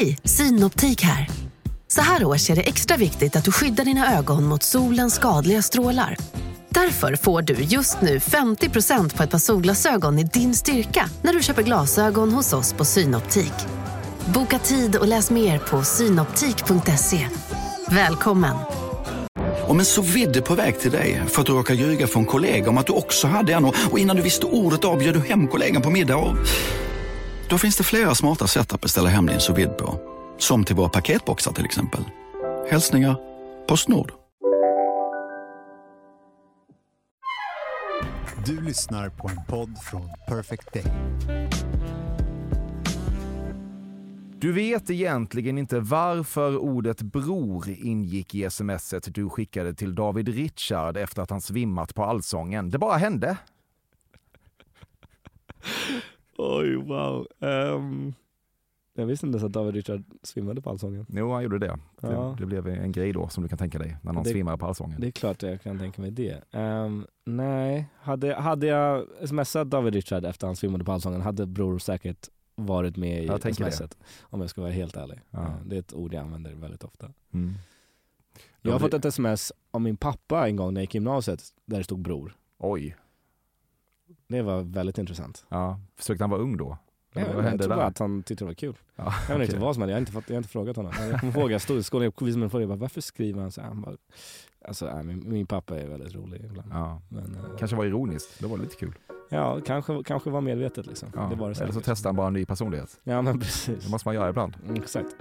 Hej, Synoptik här. Så här års är det extra viktigt att du skyddar dina ögon mot solens skadliga strålar. Därför får du just nu 50% på ett par solglasögon i din styrka när du köper glasögon hos oss på Synoptik. Boka tid och läs mer på synoptik.se. Välkommen! Om en så vidde på väg till dig för att du råkar ljuga från kollega om att du också hade en och innan du visste ordet av bjöd du hem kollegan på middag och... Då finns det flera smarta sätt att beställa hem din sous på. Som till våra paketboxar till exempel. Hälsningar Postnord. Du lyssnar på en podd från Perfect Day. Du vet egentligen inte varför ordet bror ingick i smset du skickade till David Richard efter att han svimmat på Allsången. Det bara hände. Oj, wow. Um, jag visste inte ens att David Richard svimmade på Allsången. Jo, han gjorde det. Ja. Det, det blev en grej då som du kan tänka dig när någon Det- svimmar på Allsången. Det är klart jag kan tänka mig det. Ehm, nej, hade, hade jag smsat David Richard efter han svimmade på Allsången hade Bror säkert varit med i Jag smset. Om jag ska vara helt ärlig. Ja. Eh, Det är ett ord jag använder väldigt ofta. Mm. Jag har fått ett sms av min pappa en gång när jag gick i gymnasiet där det stod Bror. Oj. Det var väldigt intressant. Ja. Försökte han vara ung då? Jag, Eller jag, hände tror bara att han tyckte det var kul. Ja, Jag vet inte vad som hände, jag har inte, fått, jag har inte frågat honom. Jag kommer ihåg, jag stod i skolan och visade mig en fråga, jag bara, varför skriver han så här? Han bara, alltså, nej, min, min pappa är väldigt rolig ibland. Ja. Men, eh, Kanske var ironiskt. Det var lite kul. Ja, kanske, kanske var medvetet liksom. Ja. Det var det Eller så testade han bara en ny personlighet. Ja men precis. Det måste man göra ibland. Mm, Exakt.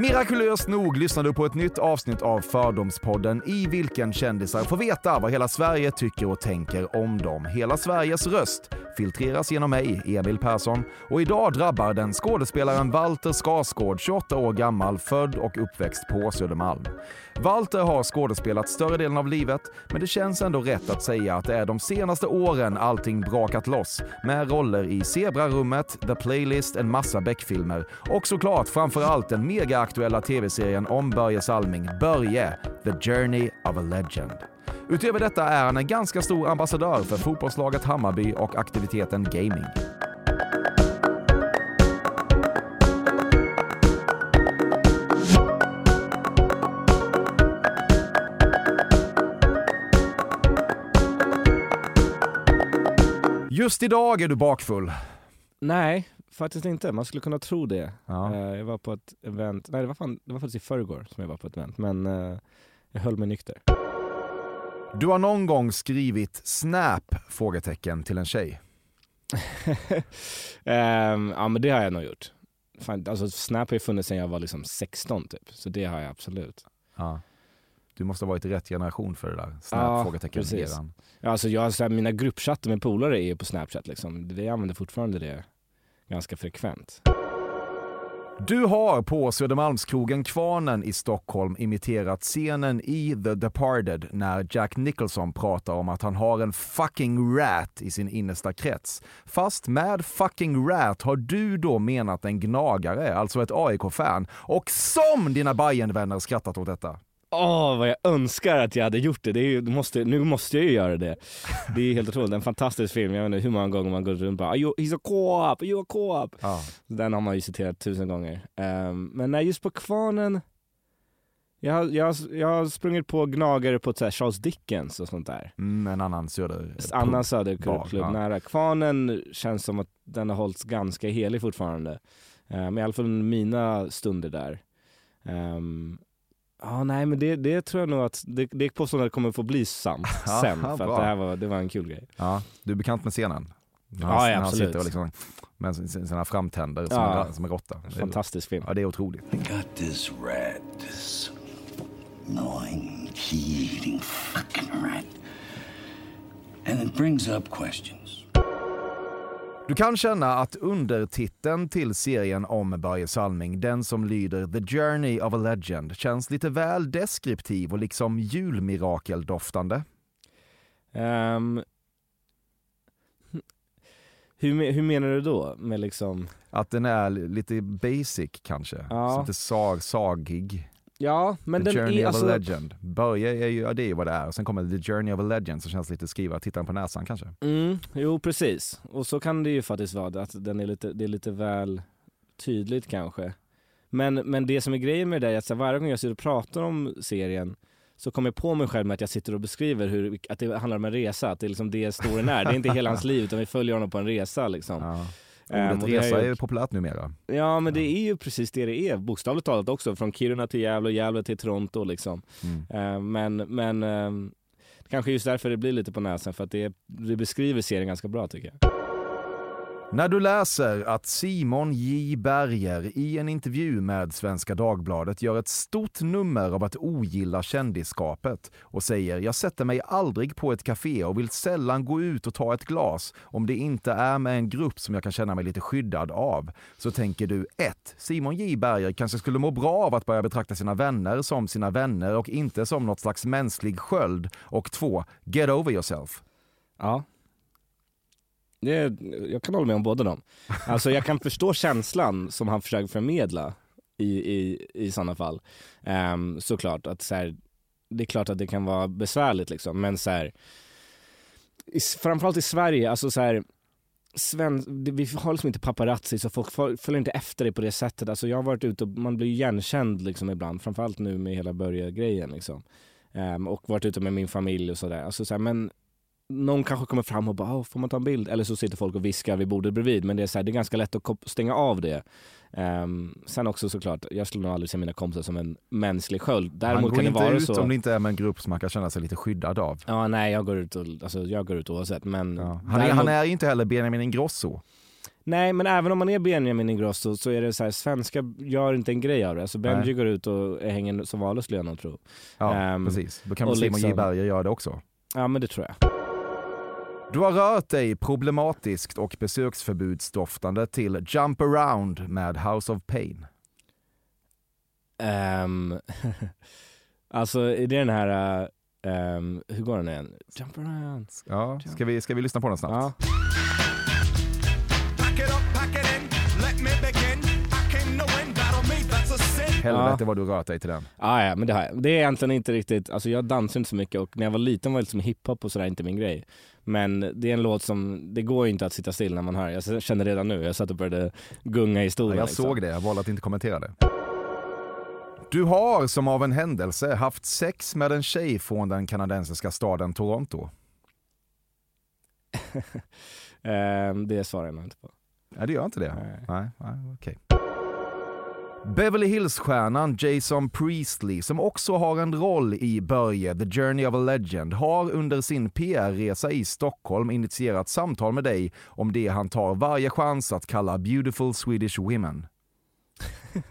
Mirakulöst nog lyssnar du på ett nytt avsnitt av Fördomspodden i vilken kändisar får veta vad hela Sverige tycker och tänker om dem. Hela Sveriges röst filtreras genom mig, Emil Persson, och idag drabbar den skådespelaren Walter Skarsgård, 28 år gammal, född och uppväxt på Södermalm. Walter har skådespelat större delen av livet, men det känns ändå rätt att säga att det är de senaste åren allting brakat loss med roller i Zebrarummet, The Playlist, en massa Beck-filmer och såklart framför allt den megaaktuella tv-serien om Börje Salming, Börje, The Journey of a Legend. Utöver detta är han en ganska stor ambassadör för fotbollslaget Hammarby och aktiviteten gaming. Just idag är du bakfull. Nej, faktiskt inte. Man skulle kunna tro det. Ja. Eh, Jag var på ett event, nej det var, fan, det var faktiskt i förrgår som jag var på ett event, men eh, jag höll mig nykter. Du har någon gång skrivit snap? frågetecken till en tjej. Ehm, ja men det har jag nog gjort. Fan, alltså Snap har ju funnits sedan jag var liksom 16 typ, så det har jag absolut. Ja. Du måste ha varit i rätt generation för det där. Snap? Ja, frågetecken precis. Ja, alltså jag, så här, mina gruppchatter med polare är ju på Snapchat liksom. Det- Jag använder fortfarande det ganska frekvent. Du har på Södermalmskrogen Kvarnen i Stockholm imiterat scenen i The Departed när Jack Nicholson pratar om att han har en fucking rat i sin innersta krets. Fast med fucking rat har du då menat en gnagare, alltså ett AIK-fan. Och som dina Bayern-vänner skrattat åt detta. Åh, vad jag önskar att jag hade gjort det. det ju, måste, nu måste jag ju göra det. Det är helt otroligt. En fantastisk film. Jag vet inte hur många gånger man går runt och bara "Are you- “He's a co-op, are you a co-op?” Ja. Den har man ju citerat tusen gånger. Ehm, men nej, just på Kvarnen, jag, jag, jag har sprungit på gnagare på så Charles Dickens och sånt där. Mm, en annan söder... Annan söderklubb ja. nära. Kvarnen känns som att den har hållits ganska helig fortfarande. Um, I alla fall mina stunder där. Um, Ja, nej men det, det tror jag nog att, det, det påståendet kommer få bli sant sen. För bra. att det här var, det var en kul grej. Ja, du är bekant med scenen? När Ja, ja, han absolut. sitter och liksom, med sin- sina framtänder som, Ja. en, som en råtta. Det är- Fantastisk film. Ja, det är otroligt. I got this rat, this gnawing, key-eating fucking rat. And it brings up questions. Du kan känna att undertiteln till serien om Börje Salming, den som lyder The Journey of a Legend, känns lite väl deskriptiv och liksom julmirakeldoftande. Ehm, hur, hur menar du då? Med liksom, Att den är lite basic kanske, Ja. lite sag, sagig. Ja, men The den Journey är of alltså... a Legend. Börje är ju, ja det är ju vad det är. Och sen kommer The Journey of a Legend som känns lite skriva, titta på näsan kanske. Mm, jo precis. Och så kan det ju faktiskt vara, att den är lite, det är lite väl tydligt kanske. Men, men det som är grejen med det är att så varje gång jag sitter och pratar om serien så kommer jag på mig själv med att jag sitter och beskriver hur, att det handlar om en resa, att det är liksom det storyn är. Det är inte hela hans liv utan vi följer honom på en resa liksom. Ja. Ehm, Ordet resa är ju populärt numera. Ja men det är ju precis det det är, bokstavligt talat också. Från Kiruna till Gävle och Gävle till Toronto liksom. Mm. Eh, men men ehm, kanske just därför det blir lite på näsan för att det, det beskriver serien ganska bra tycker jag. När du läser att Simon J Berger i en intervju med Svenska Dagbladet gör ett stort nummer av att ogilla kändisskapet och säger “Jag sätter mig aldrig på ett café och vill sällan gå ut och ta ett glas om det inte är med en grupp som jag kan känna mig lite skyddad av”, så tänker du 1. Simon J Berger kanske skulle må bra av att börja betrakta sina vänner som sina vänner och inte som något slags mänsklig sköld och 2. Get over yourself. Ja. Det, jag kan hålla med om båda dem. Alltså jag kan förstå känslan som han försöker förmedla i, i, i sådana fall. Um, såklart att så här, det är klart att det kan vara besvärligt liksom, men så här, i, framförallt i Sverige, alltså så här, Sven, vi har liksom inte paparazzi så folk fol- följer inte efter dig på det sättet. Alltså jag har varit ute och man blir igenkänd liksom ibland, framförallt nu med hela Börje-grejen liksom. Ehm, och varit ute med min familj och sådär. Alltså, så här, men någon kanske kommer fram och bara, "Åh, får man ta en bild? Eller så sitter folk och viskar vid bordet bredvid. Men det är, så här, det är ganska lätt att stänga av det. Ehm, sen också såklart, jag skulle nog aldrig se mina kompisar som en mänsklig sköld. Man Däremot går kan det inte vara ut så. om det inte är med en grupp som man kan känna sig lite skyddad av. Ja, nej, jag går ut, och, alltså, jag går ut oavsett. Men Ja. Han, är, däremot- han är inte heller Benjamin Ingrosso. Nej, men även om man är Benjamin Ingrosso så är det så här, svenska gör inte en grej av det. Alltså Benji Nej. går ut och hänger som vanligt skulle jag nog tro. Ja, Ehm, precis. Då kan och väl Simon liksom- J Berger göra det också. Ja, men det tror jag. Du har rört dig problematiskt och besöksförbudsdoftande till Jump Around med House of Pain. Um, alltså är det den här, ehm, hur går den igen? Jump around. Ja, ska vi, ska vi lyssna på den snabbt? Ja. Helvete vad du rört dig till den. Ah, ja, men det har jag. Det är egentligen inte riktigt, alltså jag dansar inte så mycket och när jag var liten var liksom hiphop och sådär inte min grej. Men det är en låt som, det går ju inte att sitta still när man hör. Jag känner redan nu, jag satt och började gunga i Ja, stolen. jag liksom. såg det, jag valde att inte kommentera det. Du har som av en händelse haft sex med en tjej från den kanadensiska staden Toronto. Ehm, det svarar jag inte på. Nej, det gör inte det. Nej. Nej, nej, okej. Beverly Hills-stjärnan Jason Priestley, som också har en roll i Börje, The Journey of a Legend, har under sin PR-resa i Stockholm initierat samtal med dig om det han tar varje chans att kalla beautiful Swedish women.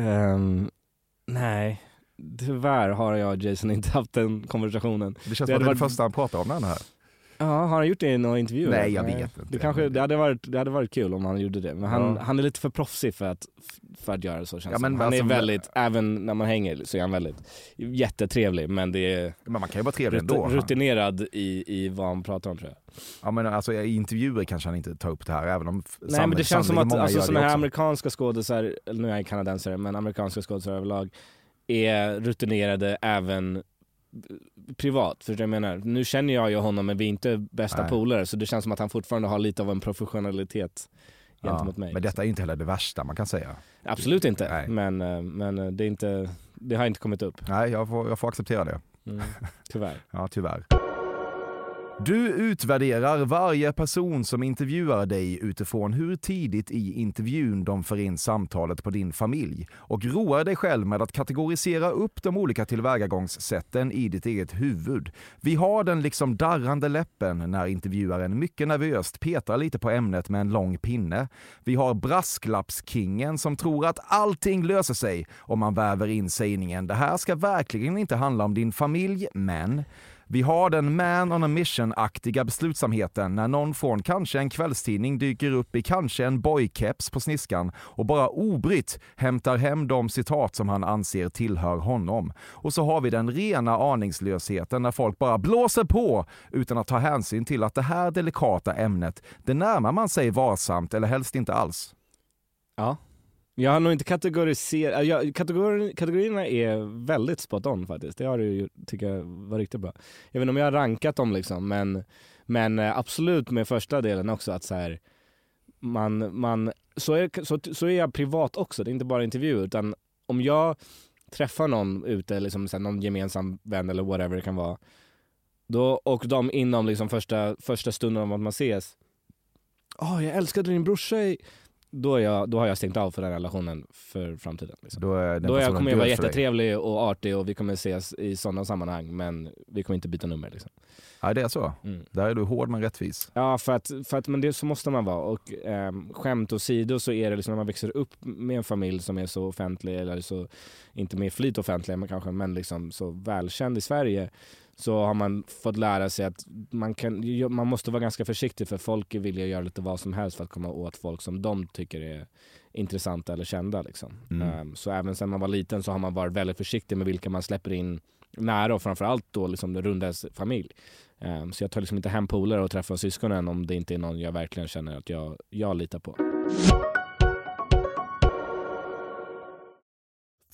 Ehm, nej, tyvärr har jag och Jason inte haft den konversationen. Det känns Det som att det är det första han pratar om är här. Ja, har han gjort det i några intervjuer? Nej, jag vet inte. Det, kanske, det, hade varit, det hade varit kul om han gjorde det, men han, Ja. han är lite för proffsig för att, för att göra så känns Ja, men som. Han alltså, är väldigt, även när man hänger så är han väldigt jättetrevlig men det är Men man kan ju vara trevlig rut, ändå. rutinerad i, i vad han pratar om tror jag. Ja, men alltså, I intervjuer kanske han inte tar upp det här, även om Nej men det känns som att alltså, såna här också. amerikanska skådisar, nu är jag kanadensare, men amerikanska skådisar överlag är rutinerade även privat. För jag menar, nu känner jag ju honom men vi är inte bästa Nej. polare så det känns som att han fortfarande har lite av en professionalitet gentemot mig. Men detta är ju inte heller det värsta man kan säga. Absolut inte, Nej. men, eh, men eh, det, är inte, det har inte kommit upp. Nej, jag får, jag får acceptera det. Mm, tyvärr. Ja, tyvärr. Du utvärderar varje person som intervjuar dig utifrån hur tidigt i intervjun de för in samtalet på din familj och roar dig själv med att kategorisera upp de olika tillvägagångssätten i ditt eget huvud. Vi har den liksom darrande läppen när intervjuaren mycket nervöst petar lite på ämnet med en lång pinne. Vi har brasklappskingen som tror att allting löser sig om man väver in sägningen “det här ska verkligen inte handla om din familj, men” Vi har den man on a mission-aktiga beslutsamheten när någon från kanske en kvällstidning dyker upp i kanske en boykeps på sniskan och bara obrytt hämtar hem de citat som han anser tillhör honom. Och så har vi den rena aningslösheten när folk bara blåser på utan att ta hänsyn till att det här delikata ämnet, det närmar man sig varsamt eller helst inte alls. Ja, jag har nog inte kategoriserat, jag, kategori, kategorierna är väldigt spot on faktiskt. Det har du ju, tycker jag var riktigt bra. Jag vet inte om jag har rankat dem liksom, men, men eh, absolut med första delen också att så här, man, man, så, är, så, så är jag privat också, det är inte bara intervjuer utan om jag träffar någon ute, liksom, så här, någon gemensam vän eller whatever det kan vara, då, och de inom liksom första, första stunden av att man ses, Åh, jag älskade din brorsa i då, är jag, då har jag stängt av för den relationen för framtiden. Liksom. Då, är Då jag, kommer jag vara jättetrevlig och artig och vi kommer ses i sådana sammanhang men vi kommer inte byta nummer. Liksom. Ja, det är så. Mm. Där är du hård men rättvis. Ja, för att, för att men det, så måste man vara. Och ehm, skämt åsido så är det liksom när man växer upp med en familj som är så offentlig, eller så, inte med flit offentlig men kanske, men liksom så välkänd i Sverige, så har man fått lära sig att man, kan, man måste vara ganska försiktig för folk villiga att göra lite vad som helst för att komma åt folk som de tycker är intressanta eller kända. Liksom. Mm. Ehm, så även sedan man var liten så har man varit väldigt försiktig med vilka man släpper in nära och framförallt då liksom det rundas familj. Ehm, så jag tar liksom inte hem polare och träffar syskonen om det inte är någon jag verkligen känner att jag, jag litar på.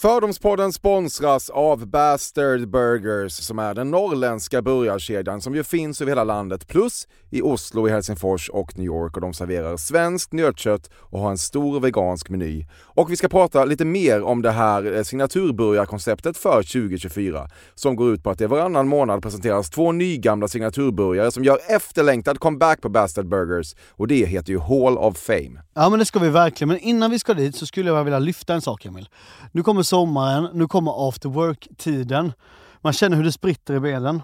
Fördomspodden sponsras av Bastard Burgers som är den norrländska burgarkedjan som ju finns över hela landet plus i Oslo, i Helsingfors och New York och de serverar svenskt nötkött och har en stor vegansk meny. Och vi ska prata lite mer om det här eh, signaturburgarkonceptet för 2024 som går ut på att det varannan månad presenteras två nygamla signaturburgare som gör efterlängtad comeback på Bastard Burgers och det heter ju Hall of Fame. Ja men det ska vi verkligen, men innan vi ska dit så skulle jag vilja lyfta en sak Emil. Nu kommer sommaren, nu kommer after work-tiden. Man känner hur det spritter i benen.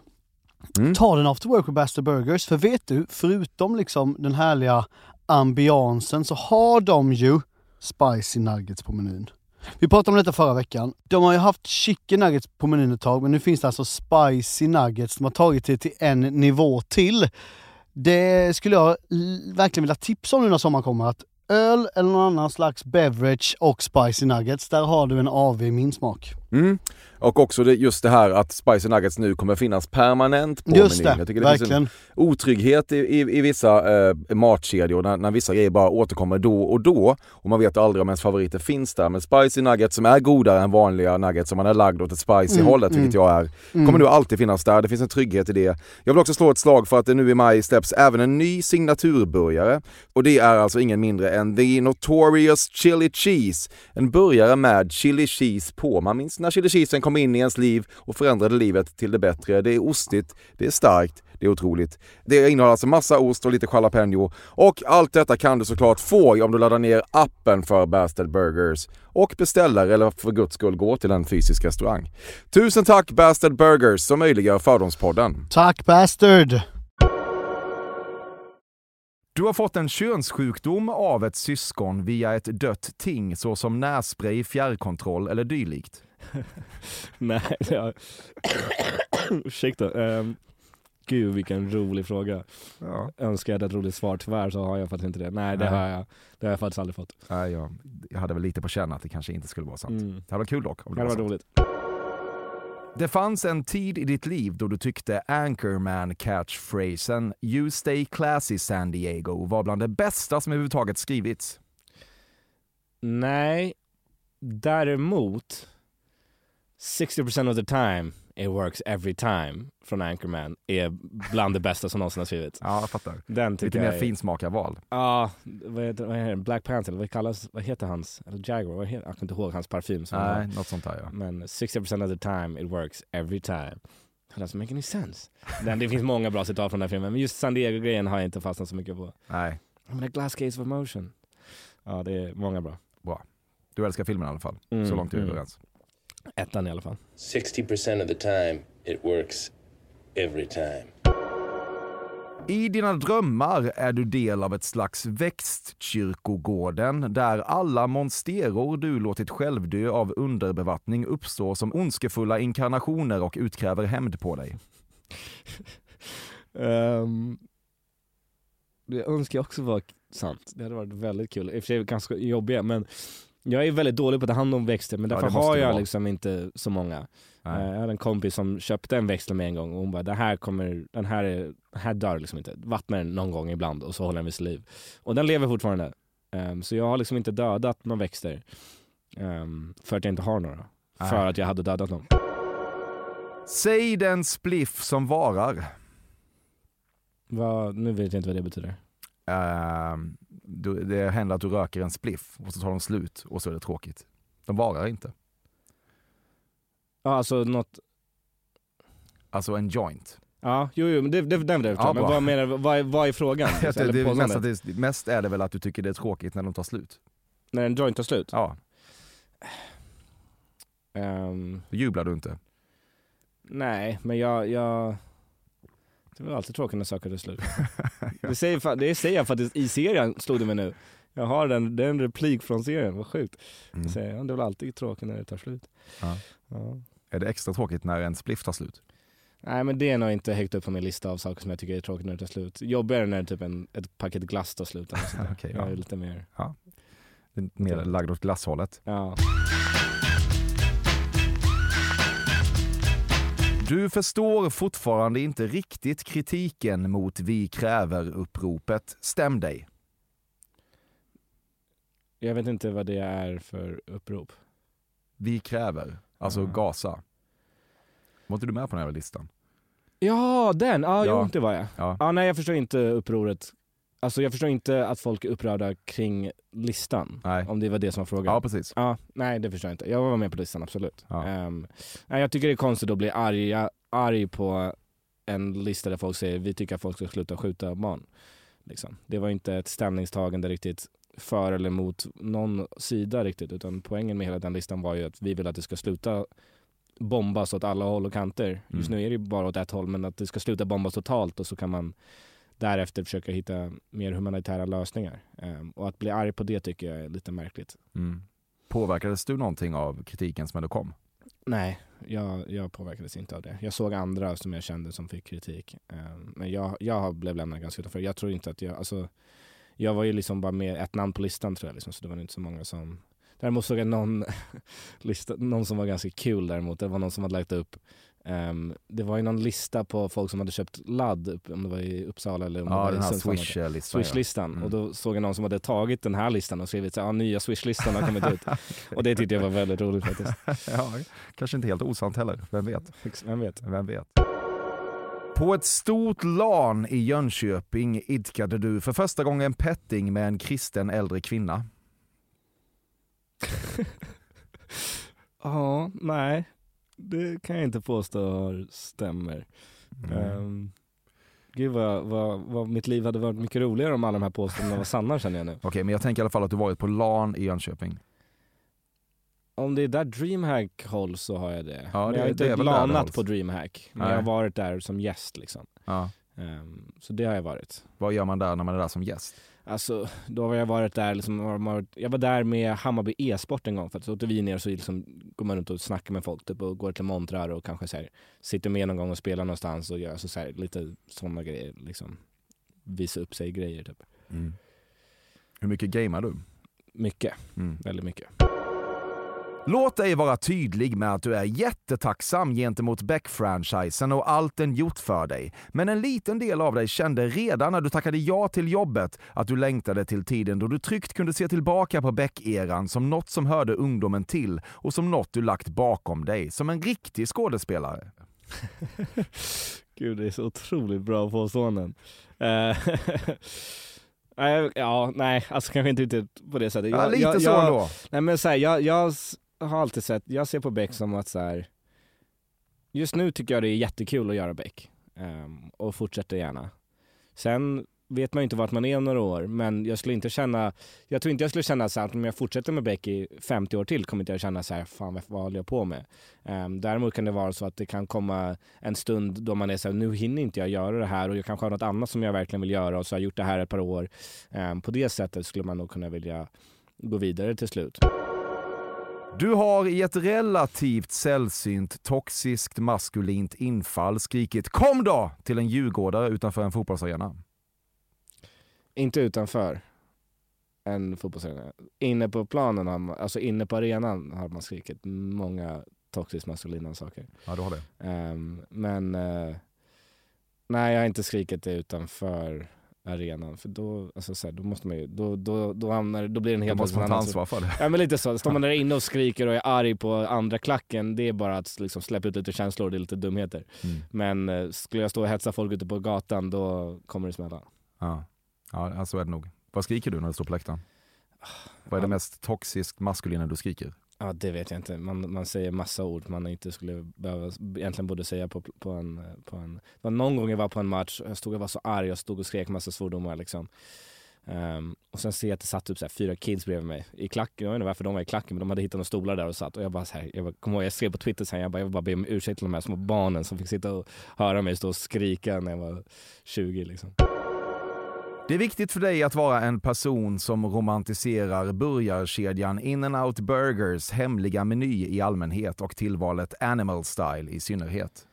Ta den after work på Bastard Burgers, för vet du, förutom liksom den härliga ambiansen så har de ju spicy nuggets på menyn. Vi pratade om detta förra veckan. De har ju haft chicken nuggets på menyn ett tag, men nu finns det alltså spicy nuggets. De har tagit det till en nivå till. Det skulle jag verkligen vilja tipsa om nu när sommaren kommer. Att öl eller någon annan slags beverage och spicy nuggets, där har du en AV i min smak. Mm. Och också det, just det här att Spicy Nuggets nu kommer finnas permanent på Just menyn. det, Jag tycker det finns verkligen. en otrygghet i, i, i vissa eh, matkedjor när, när vissa grejer bara återkommer då och då och man vet aldrig om ens favoriter finns där. Men Spicy Nuggets som är godare än vanliga nuggets som man är lagd åt ett spicy Mm, hållet, mm. vilket jag är, kommer nu alltid finnas där. Det finns en trygghet i det. Jag vill också slå ett slag för att det nu i maj släpps även en ny signaturburgare och det är alltså ingen mindre än The Notorious Chili Cheese. En burgare med chili cheese på. Man minns när chili cheesen kom in i ens liv och förändrade livet till det bättre. Det är ostigt, det är starkt, det är otroligt. Det innehåller alltså massa ost och lite jalapeno och allt detta kan du såklart få om du laddar ner appen för Bastard Burgers och beställer eller för guds skull går till en fysisk restaurang. Tusen tack Bastard Burgers som möjliggör Fördomspodden. Tack Bastard! Du har fått en könssjukdom av ett syskon via ett dött ting såsom nässpray, fjärrkontroll eller dylikt. Nej, jag... ursäkta. Um, gud vilken rolig fråga. Ja. Önskar jag hade ett roligt svar, tyvärr så har jag faktiskt inte det. Nej det Nej. har jag, det har jag faktiskt aldrig fått. Nej, jag, jag hade väl lite på känn att det kanske inte skulle vara sant. Mm. Det hade varit kul dock. Om Det det hade var varit sant. Det fanns en tid i ditt liv då du tyckte Anchorman catchphrasen “You stay classy San Diego” var bland det bästa som överhuvudtaget skrivits. Nej, däremot 60% of the time it works every time från Anchorman är bland det bästa som någonsin har skrivits. Ja, jag fattar. Den Lite mer är- finsmakar val. Ja, vad heter, vad heter det? Black Panther, vad kallas, vad heter hans, eller Jaguar, vad heter, jag kommer inte ihåg hans parfym som Nej, något sånt där ja. Men 60% of the time it works every time. It doesn't make any sense. Den, det finns många bra citat från den här filmen, men just San Diego-grejen har jag inte fastnat så mycket på. Nej, Jag menar glass case of emotion. Ja, det är många bra. du älskar filmen i alla fall. Mm, Så långt är vi mm. överens. Ettan i alla fall. 60% of the time, it works every time. I dina drömmar är du del av ett slags växtkyrkogården där alla monsteror du låtit självdö av underbevattning uppstår som ondskefulla inkarnationer och utkräver hämnd på dig. Um, det önskar jag också var sant. Det hade varit väldigt kul. I och för sig ganska jobbiga men jag är väldigt dålig på att ta hand om växter men Ja, därför måste har jag vara. liksom inte så många. Nej. Eh, Jag hade en kompis som köpte en växel med en gång och hon bara det här kommer, den här, är, den här dör liksom inte. Vattna den någon gång ibland och så håller den vid liv. Och den lever fortfarande. Ehm, så jag har liksom inte dödat några växter. ehm, för att jag inte har några. Nej. För att jag hade dödat dem. Säg den spliff som varar. Vad, nu vet jag inte vad det betyder. Ehm, du, det händer att du röker en spliff och så tar de slut och så är det tråkigt. De varar inte. Ja alltså något, Alltså en joint. ja jo, jo men det, det, den vill jag Ja, Men vad menar vad, är- vad är frågan? Det är mest, det, mest är det väl att du tycker det är tråkigt när de tar slut. När en joint tar slut? Ja, då jublar du inte. nej, men jag, jag... Det väl alltid tråkigt när saker tar slut. det, säger, det säger jag faktiskt i serien, slog det mig nu. Jag har den, det är en replik från serien, vad sjukt. Mm. Säger jag, det är väl alltid tråkigt när det tar slut. Ja. Ja. Är det extra tråkigt när en spliff tar slut? Nej men det är nog inte högt upp på min lista av saker som jag tycker är tråkigt när det tar slut. Jobbigare när typ en, ett paket glass tar slut där. Okej, Jag ja. är lite mer, är Mer lagd åt glasshållet. ja. Du förstår fortfarande inte riktigt kritiken mot Vi kräver-uppropet. Stäm dig. Jag vet inte vad det är för upprop. Vi kräver, alltså Ja. Gaza. Var inte du med på den här listan? Ja, den! Ja, Ja. jo det var jag. Ja. Ja, nej jag förstår inte upproret. Alltså jag förstår inte att folk är upprörda kring listan. Nej. Om det var det som var frågan. Ja, precis. Ja, nej det förstår jag inte. Jag var med på listan absolut. Ja. Ehm, nej, jag tycker det är konstigt att bli arg, arg på en lista där folk säger vi tycker att folk ska sluta skjuta barn. Liksom. Det var inte ett ställningstagande riktigt för eller emot någon sida riktigt utan poängen med hela den listan var ju att vi vill att det ska sluta bombas åt alla håll och kanter. Just Mm. nu är det ju bara åt ett håll men att det ska sluta bombas totalt och så kan man därefter försöka hitta mer humanitära lösningar. Ehm, och att bli arg på det tycker jag är lite märkligt. Mm. Påverkades du någonting av kritiken som ändå kom? Nej, jag, jag påverkades inte av det. Jag såg andra som jag kände som fick kritik. Ehm, Men jag, jag blev lämnad ganska utanför. Jag tror inte att jag, alltså, jag var ju liksom bara med ett namn på listan tror jag, liksom, så det var inte så många som Däremot såg jag någon, lista, någon som var ganska kul däremot, det var någon som hade lagt upp ehm, Det var ju någon lista på folk som hade köpt ladd, om det var i Uppsala eller om det Ja, var den här. Swish-listan. Swish-listan Mm. och då såg jag någon som hade tagit den här listan och skrivit att ah, nya Swish-listan har kommit ut. och det tyckte jag var väldigt roligt faktiskt. ja, kanske inte helt osant heller, vem vet? Vem vet? Vem vet? På ett stort LAN i Jönköping idkade du för första gången petting med en kristen äldre kvinna. Ja, nej. Det kan jag inte påstå stämmer. Um, gud vad, vad, vad mitt liv hade varit mycket roligare om alla de här påståendena var sanna känner jag nu. Okej, men jag tänker i alla fall att du varit på LAN i Jönköping. Om det är där DreamHack hålls så har jag det. Ja, men det- jag har inte lanat på DreamHack. Men Nej. jag har varit där som gäst liksom. Ja. Ehm, så det har jag varit. Vad gör man där när man är där som gäst? Alltså, då har jag varit där, liksom, jag var där med Hammarby e-sport en gång för att så åkte vi ner och så liksom går man runt och snackar med folk typ, och går till montrar och kanske så här, sitter med någon gång och spelar någonstans och gör alltså, så här, lite sådana grejer. Liksom, visa upp sig grejer typ. Hur mycket gamer du? Mycket, Mm. väldigt mycket. Låt dig vara tydlig med att du är jättetacksam gentemot Beck-franchisen och allt den gjort för dig. Men en liten del av dig kände redan när du tackade ja till jobbet att du längtade till tiden då du tryggt kunde se tillbaka på Beck-eran som något som hörde ungdomen till och som något du lagt bakom dig, som en riktig skådespelare. Gud, det är så otroligt bra påståenden. Eh, nej, ja, nej, alltså kanske inte riktigt på det sättet. Ja, Jag- lite jag, så jag, ändå. Nej men så här, jag, jag har alltid sett, jag ser på Beck som att så här, just nu tycker jag det är jättekul att göra Beck um, och fortsätter gärna. Sen vet man ju inte vart man är om några år men jag skulle inte känna, jag tror inte jag skulle känna så här att om jag fortsätter med Beck i 50 år till kommer inte jag känna så här, fan vad, håller jag på med? Um, däremot kan det vara så att det kan komma en stund då man är så här, nu hinner inte jag göra det här och jag kanske har något annat som jag verkligen vill göra och så har jag gjort det här ett par år. Um, på det sättet skulle man nog kunna vilja gå vidare till slut. Du har i ett relativt sällsynt toxiskt maskulint infall skrikit “Kom då!” till en djurgårdare utanför en fotbollsarena. Inte utanför en fotbollsarena. Inne på planen, har man, alltså inne på arenan har man skrikit många toxiskt maskulina saker. Ja, du har det. Ehm, men eh, nej, jag har inte skrikit det utanför arenan för då, alltså, så här, då måste man ju, då, då, då, hamnar, då blir det en man ta annan- ansvar för det. Ja men lite så, står man där inne och skriker och är arg på andra klacken, det är bara att liksom släppa ut lite känslor det är lite dumheter. Mm. Men eh, skulle jag stå och hetsa folk ute på gatan då kommer det smälla. Ja, ja så är det nog. Vad skriker du när du står på läktaren? Vad är det mest toxiskt maskulina du skriker? Ja det vet jag inte, man, man säger massa ord man inte skulle behöva, egentligen borde säga på, på, en, på en... Det var någon gång jag var på en match och jag stod och var så arg, jag stod och skrek massa svordomar liksom. Um, och sen ser jag att det satt typ så här fyra kids bredvid mig i klacken, jag vet inte varför de var i klacken men de hade hittat några stolar där och satt och jag bara så här, jag bara, kommer ihåg, jag skrev på Twitter sen, jag bara, jag vill bara be om ursäkt till de här små barnen som fick sitta och höra mig stå och skrika när jag var 20 liksom. Det är viktigt för dig att vara en person som romantiserar burgarkedjan In-N-Out Burgers hemliga meny i allmänhet och tillvalet Animal Style i synnerhet.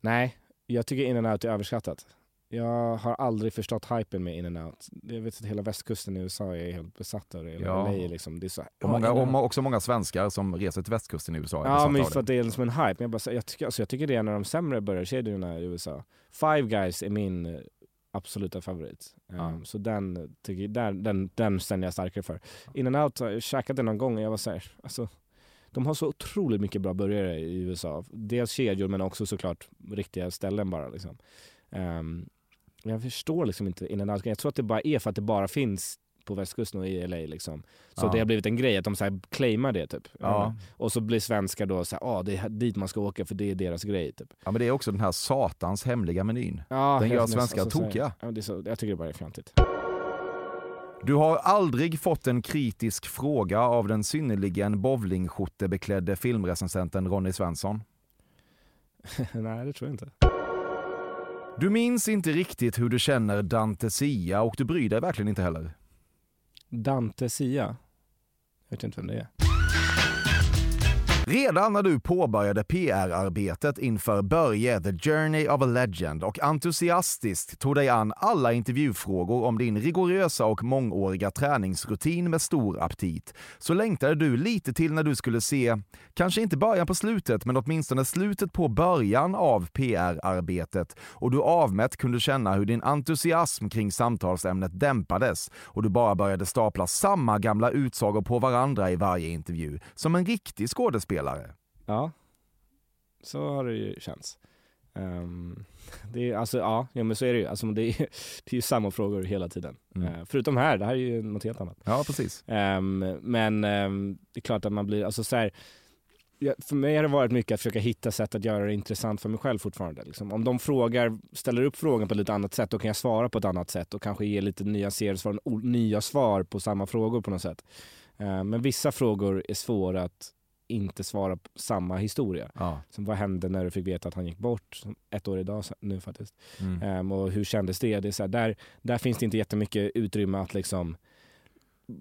Nej, jag tycker in and out är överskattat. Jag har aldrig förstått hypen med in and out. Jag vet att hela västkusten i USA är helt besatt av det. Eller Ja. LA liksom. Det är så, Och, många, In-N-Out. och också många svenskar som reser till västkusten i USA är Ja men just för att det är som en hype. Men jag, bara, jag, tycker, alltså, jag tycker det är en av de sämre burgarkedjorna i USA. Five Guys är min absoluta favorit. Um, Så den, tycker, där, den, den ställer jag starkare för. In and out, jag käkade någon gång och jag var såhär, alltså de har så otroligt mycket bra burgare i USA. Dels kedjor men också såklart riktiga ställen bara. Liksom. Ehm, jag förstår liksom inte in and Jag tror att det bara är för att det bara finns på västkusten och i LA liksom. Så Ja. det har blivit en grej att de så här claimar det typ. Ja. Och så blir svenskar då så här, ah, det är dit man ska åka för det är deras grej typ. Ja, men det är också den här satans hemliga menyn. Ja, Den gör svenskar alltså, tokiga. Ja, det är så, jag tycker det bara är fjantigt. Du har aldrig fått en kritisk fråga av den synnerligen bowlingskjortebeklädde filmrecensenten Ronny Svensson. Nej, det tror jag inte. Du minns inte riktigt hur du känner Dante Sia och du bryr dig verkligen inte heller. Dante Sia? Jag vet inte vem det är. Redan när du påbörjade PR-arbetet inför Börje The Journey of a Legend och entusiastiskt tog dig an alla intervjufrågor om din rigorösa och mångåriga träningsrutin med stor aptit, så längtade du lite till när du skulle se, kanske inte början på slutet, men åtminstone slutet på början av PR-arbetet och du avmätt kunde känna hur din entusiasm kring samtalsämnet dämpades och du bara började stapla samma gamla utsagor på varandra i varje intervju, som en riktig skådespelare. Ja, så har det ju känts. Ehm, det är, alltså, ja, ja, men så är det ju. Alltså, det, är, det är ju samma frågor hela tiden. Mm. Eh, förutom här, det här är ju något helt annat. Ja, precis. Ehm, men ehm, det är klart att man blir, alltså så här, för mig har det varit mycket att försöka hitta sätt att göra det intressant för mig själv fortfarande. Liksom. Om de frågar, ställer upp frågan på ett lite annat sätt, då kan jag svara på ett annat sätt och kanske ge lite nyanserade svar, nya svar på samma frågor på något sätt. Men vissa frågor är svåra att inte svara på samma historia. Ja. Som vad hände när du fick veta att han gick bort? Ett år idag nu faktiskt. Mm. Ehm, och hur kändes det? det är så här, där, där finns det inte jättemycket utrymme att liksom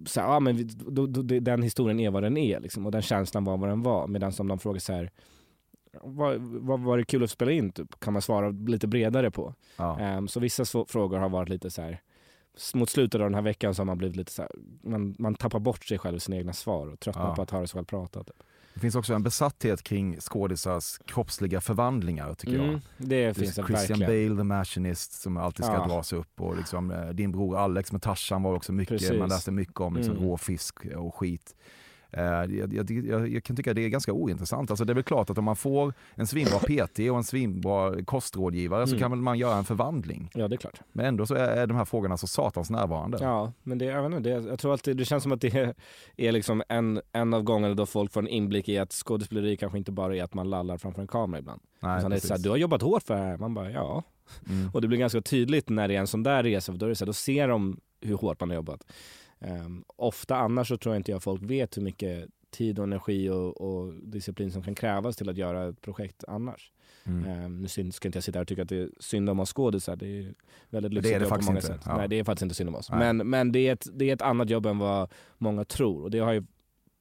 så här, ja, men vi, då, då, den historien är vad den är liksom, och den känslan var vad den var. Medan om de frågar så här, vad, vad var det kul att spela in? Typ, kan man svara lite bredare på. Ja. Ehm, så vissa frågor har varit lite så här mot slutet av den här veckan så har man blivit lite så här, man, man tappar bort sig själv i sina egna svar och tröttnar Ja. på att höra sig själv prata. Typ. Det finns också en besatthet kring skådisars kroppsliga förvandlingar tycker jag. Mm, det Det finns det Christian verkligen. Bale, the machinist, som alltid ska Ja. dras upp. Och liksom, eh, din bror Alex med Tarzan var också mycket, Precis. man läste mycket om liksom, Mm. rå fisk och skit. Eh, jag, jag, jag, jag kan tycka det är ganska ointressant. Alltså det är väl klart att om man får en svinbra PT och en svinbra kostrådgivare så Mm. kan väl man göra en förvandling. Ja, det är klart. Men ändå så är, de här frågorna så satans närvarande. Ja, men det, jag, inte, det, jag tror att det, det känns som att det är, liksom en, en av gångerna då folk får en inblick i att skådespeleri kanske inte bara är att man lallar framför en kamera ibland. Nej, Utan det är så här, du har jobbat hårt för det här. Man bara, ja. Mm. Och det blir ganska tydligt när det är en sån där resa, för då, är det så här, då ser de hur hårt man har jobbat. Ehm, ofta annars så tror jag inte jag folk vet hur mycket tid och energi och, och disciplin som kan krävas till att göra ett projekt annars. Mm. Ehm, nu ska inte jag sitta här och tycka att det är synd om oss skådisar, det är väldigt det är lyxigt det jobb på många inte. sätt. Ja. Nej, det är faktiskt inte synd om oss. Nej. Men, men det, är ett, det är ett annat jobb än vad många tror och det har ju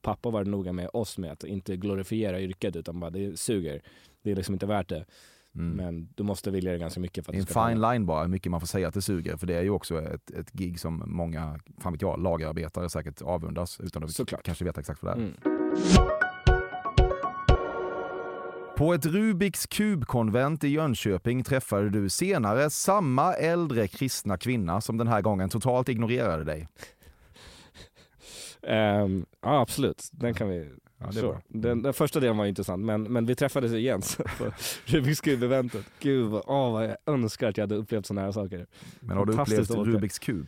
pappa varit noga med oss med att inte glorifiera yrket utan bara det suger. Det är liksom inte värt det. Mm. Men du måste vilja det ganska mycket för att Det är en ska fine line bara hur mycket man får säga att det suger. För det är ju också ett, ett gig som många, fan vet jag, lagerarbetare säkert avundas utan att Såklart. kanske veta exakt vad det är. Mm. På ett Rubiks kubkonvent i Jönköping träffade du senare samma äldre kristna kvinna som den här gången totalt ignorerade dig. Ehm, ja absolut, den kan vi... Ja, så. Den, den första delen var intressant men, men vi träffades igen på Rubiks kub-eventet. Gud åh, vad jag önskar att jag hade upplevt sådana här saker. Men har du upplevt åter. Rubiks kub?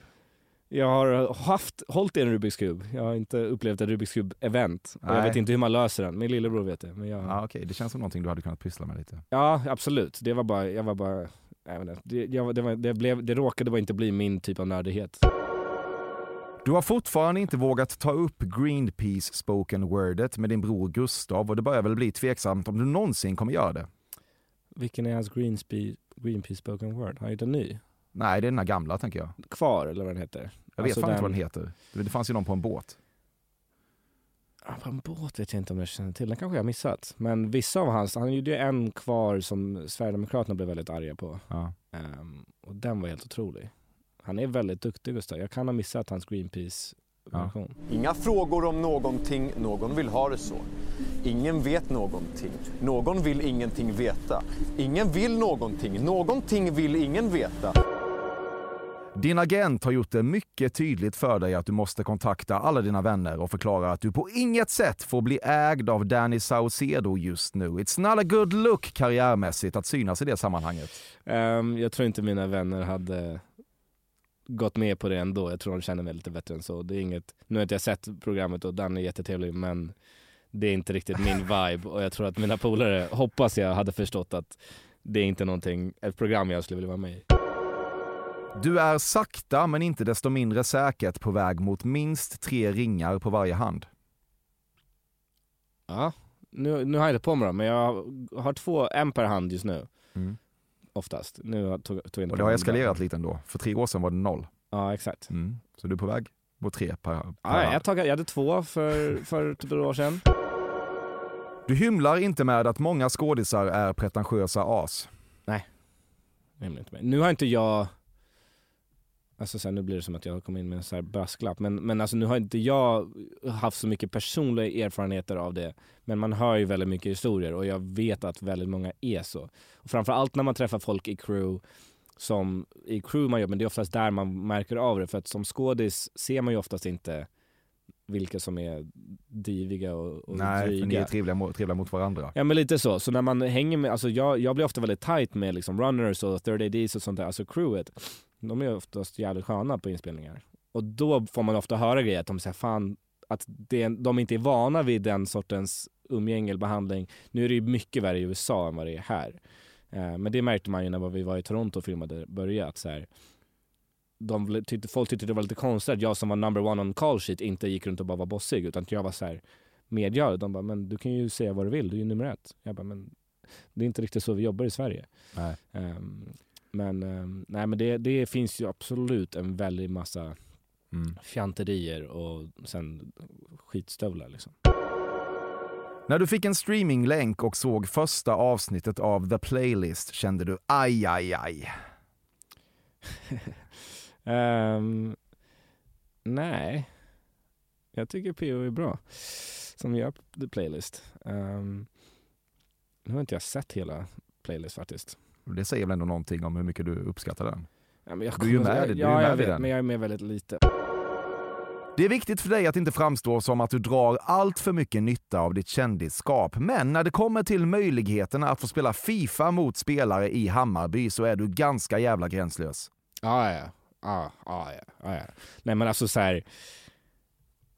Jag har haft, hållit i en Rubiks kub. Jag har inte upplevt ett Rubiks kub-event. Jag vet inte hur man löser den. Min lillebror vet det. Men jag, Ja, Okej, det känns som någonting du hade kunnat pyssla med lite. Ja, absolut. Det var bara, jag var bara, jag. Det, jag, det, var, det, blev, det råkade bara inte bli min typ av nördighet. Du har fortfarande inte vågat ta upp Greenpeace spoken wordet med din bror Gustav och det börjar väl bli tveksamt om du någonsin kommer göra det. Vilken är hans Greenpeace, Greenpeace spoken word? Har han gjort en ny? Nej, det är den här gamla tänker jag. Kvar eller vad den heter? Jag vet Alltså fan inte vad den heter. Det fanns ju någon på en båt. Ja, På en båt vet jag inte om jag känner till. Den kanske jag har missat. Men vissa av hans, han gjorde ju en kvar som Sverigedemokraterna blev väldigt arga på. Ja. Ehm, och den var helt otrolig. Han är väldigt duktig Gustav. Jag kan ha missat hans Greenpeace-version. Inga frågor om någonting, någon vill ha det så. Ingen vet någonting, någon vill ingenting veta. Ingen vill någonting, någonting vill ingen veta. Din agent har gjort det mycket tydligt för dig att du måste kontakta alla dina vänner och förklara att du på inget sätt får bli ägd av Danny Saucedo just nu. It's not a good look karriärmässigt att synas i det sammanhanget. Ehm, jag tror inte mina vänner hade gått med på det ändå. Jag tror de känner mig lite bättre än så. Det är inget, nu har inte jag sett programmet och Dan är jättetrevlig men det är inte riktigt min vibe och jag tror att mina polare, hoppas jag, hade förstått att det är inte någonting, ett program jag skulle vilja vara med i. Du är sakta men inte desto mindre säkert på väg mot minst tre ringar på varje hand. Ja, nu, nu har jag inte på mig dem men jag har två, en per hand just nu. Mm. Oftast. Nu tog, tog jag Och det har eskalerat lite ändå. För tre år sedan var det noll. Ja exakt. Mm. Så du är på väg mot tre per, per Ja, jag, tog, jag hade två för, för typ ett år sedan. Du hymlar inte med att många skådisar är pretentiösa as. Rimligt inte med. Nu har inte jag, alltså så här, nu blir det som att jag kommer in med en så här brasklapp, men, men alltså nu har inte jag haft så mycket personliga erfarenheter av det. Men man hör ju väldigt mycket historier och jag vet att väldigt många är så. Och framförallt när man träffar folk i crew, som i crew man jobbar med, det är oftast där man märker av det. För att som skådis ser man ju oftast inte vilka som är diviga och, och Nej, för ni dryga. är trevliga, trevliga mot varandra. Ja men lite så, så när man hänger med, alltså jag, jag blir ofta väldigt tight med liksom runners och third ADs och sånt där, alltså crewet. De är oftast jävligt sköna på inspelningar. Och då får man ofta höra grejer att de säger fan, att det, de inte är vana vid den sortens umgänge eller behandling. Nu är det ju mycket värre i USA än vad det är här. Eh, men det märkte man ju när vi var i Toronto och filmade Börje, att så här, de tyckte, folk tyckte det var lite konstigt att jag som var number one on call sheet inte gick runt och bara var bossig utan jag var så här media. De bara, men du kan ju säga vad du vill, du är ju nummer ett. Jag bara, men det är inte riktigt så vi jobbar i Sverige. Nej. Ehm, men ehm, nej men det, det finns ju absolut en väldig massa Mm. fjanterier och sen skitstövlar liksom. När du fick en streaminglänk och såg första avsnittet av The Playlist kände du aj, aj, aj. Ehm, nej, jag tycker PO är bra som gör The Playlist. Um, nu har inte jag sett hela Playlist faktiskt. Det säger väl ändå någonting om hur mycket du uppskattar den. Ja, men jag Du är ju kommer- med, du är ju ja, med jag vet, den. men jag är med väldigt lite. Det är viktigt för dig att inte framstå som att du drar allt för mycket nytta av ditt kändisskap. Men när det kommer till möjligheterna att få spela Fifa mot spelare i Hammarby så är du ganska jävla gränslös. Ja, ja. Ja, ja, ja, ja, ja. Nej men alltså så här.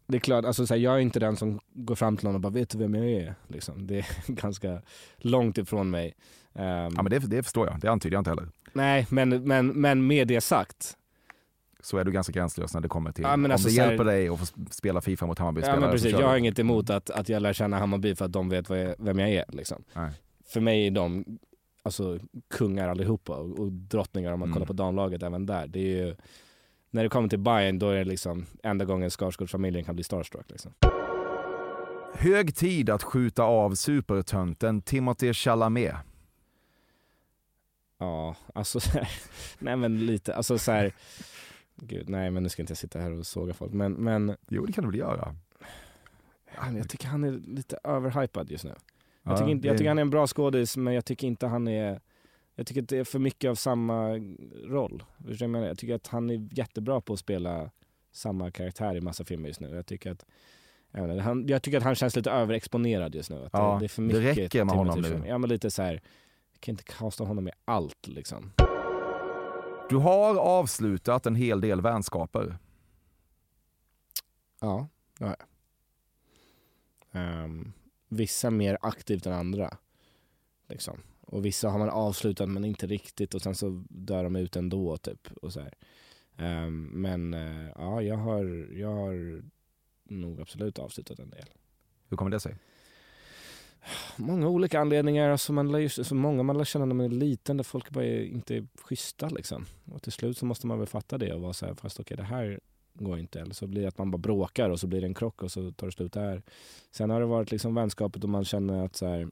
Det är klart, alltså så här, jag är inte den som går fram till någon och bara vet du vem jag är? Liksom. Det är ganska långt ifrån mig. Ehm, Ja, men det, det förstår jag. Det antyder jag inte heller. Nej, men, men, men med det sagt. Så är du ganska gränslös när det kommer till Ja, om alltså det här- hjälper dig att få sp- spela Fifa mot Ja Hammarby-spelare. men så precis, jag har inget emot att, att jag lär känna Hammarby för att de vet jag, vem jag är. Liksom. För mig är de alltså, kungar allihopa och, och drottningar om man Mm. kollar på damlaget även där. Det är ju, när det kommer till Bayern då är det liksom enda gången Skarsgårdsfamiljen kan bli starstruck. Liksom. Hög tid att skjuta av supertönten Timothée Chalamet. Ja, alltså så här, nej men lite, alltså så här, gud nej men nu ska inte jag sitta här och såga folk men, men Jo, det kan du väl göra? ja, jag tycker han är lite överhypad just nu. Ja, Jag tycker, inte, det- jag tycker han är en bra skådis men jag tycker inte han är Jag tycker att det är för mycket av samma roll. Förstår jag menar? Jag tycker att han är jättebra på att spela samma karaktär i massa filmer just nu. Jag tycker att jag, inte, han, jag tycker att han känns lite överexponerad just nu. Att Ja, det, det är för det mycket räcker med honom nu. Ja men lite så här. Jag kan inte kasta honom i allt liksom. Du har avslutat en hel del vänskaper. Ja, det har jag. Ehm, vissa mer aktivt än andra. Liksom. Och vissa har man avslutat men inte riktigt och sen så dör de ut ändå typ. Och så här. Ehm, men eh, ja, jag har, jag har nog absolut avslutat en del. Hur kommer det sig? Många olika anledningar, alltså man lär så många man lär känna när man är liten där folk bara är, inte är schyssta liksom. Och till slut så måste man väl fatta det och vara så här, fast okej det här går inte. Eller så blir det att man bara bråkar och så blir det en krock och så tar det slut där. Sen har det varit liksom vänskapet och man känner att så här,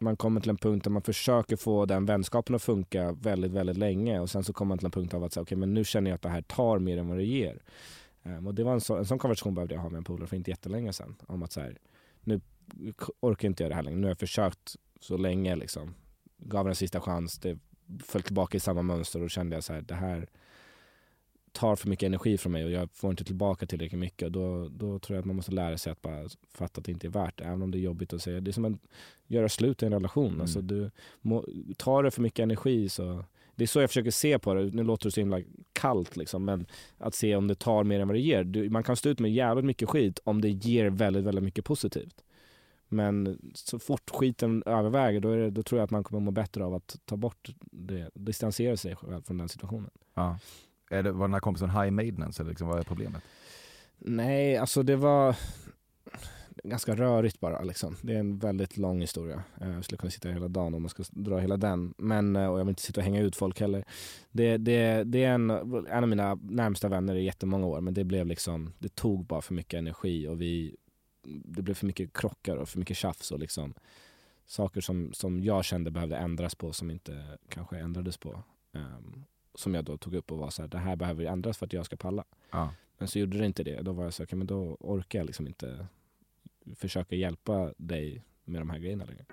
man kommer till en punkt där man försöker få den vänskapen att funka väldigt, väldigt länge och sen så kommer man till en punkt av att säga okej men nu känner jag att det här tar mer än vad det ger. Um, och det var en, så, en sån konversation behövde jag ha med en polare för inte jättelänge sedan. Om att så här, nu orkar inte jag det här längre. Nu har jag försökt så länge liksom. Gav den en sista chans, det föll tillbaka i samma mönster och då kände jag så här, det här tar för mycket energi från mig och jag får inte tillbaka tillräckligt mycket. Då, då tror jag att man måste lära sig att bara fatta att det inte är värt det. Även om det är jobbigt att säga. Det är som att göra slut i en relation. Mm. Alltså du, må, tar det för mycket energi så det är så jag försöker se på det. Nu låter det så himla kallt liksom, men att se om det tar mer än vad det ger. Du, man kan stå ut med jävligt mycket skit om det ger väldigt, väldigt mycket positivt. Men så fort skiten överväger då, är det, då tror jag att man kommer må bättre av att ta bort det, distansera sig själv från den situationen. Ja. Är det, var den här kompisen high maintenance eller liksom, vad är problemet? Nej, alltså det var ganska rörigt bara. Liksom. Det är en väldigt lång historia. Eh, jag skulle kunna sitta hela dagen om man ska dra hela den. Men, eh, och jag vill inte sitta och hänga ut folk heller. Det, det, det är en, en av mina närmsta vänner i jättemånga år men det blev liksom, det tog bara för mycket energi och vi, det blev för mycket krockar och för mycket tjafs och liksom saker som, som jag kände behövde ändras på som inte kanske ändrades på. Ehm, som jag då tog upp och var så här, det här behöver ändras för att jag ska palla. Ja. Men så gjorde det inte det. Då var jag så här, men då orkar jag liksom inte försöka hjälpa dig med de här grejerna längre.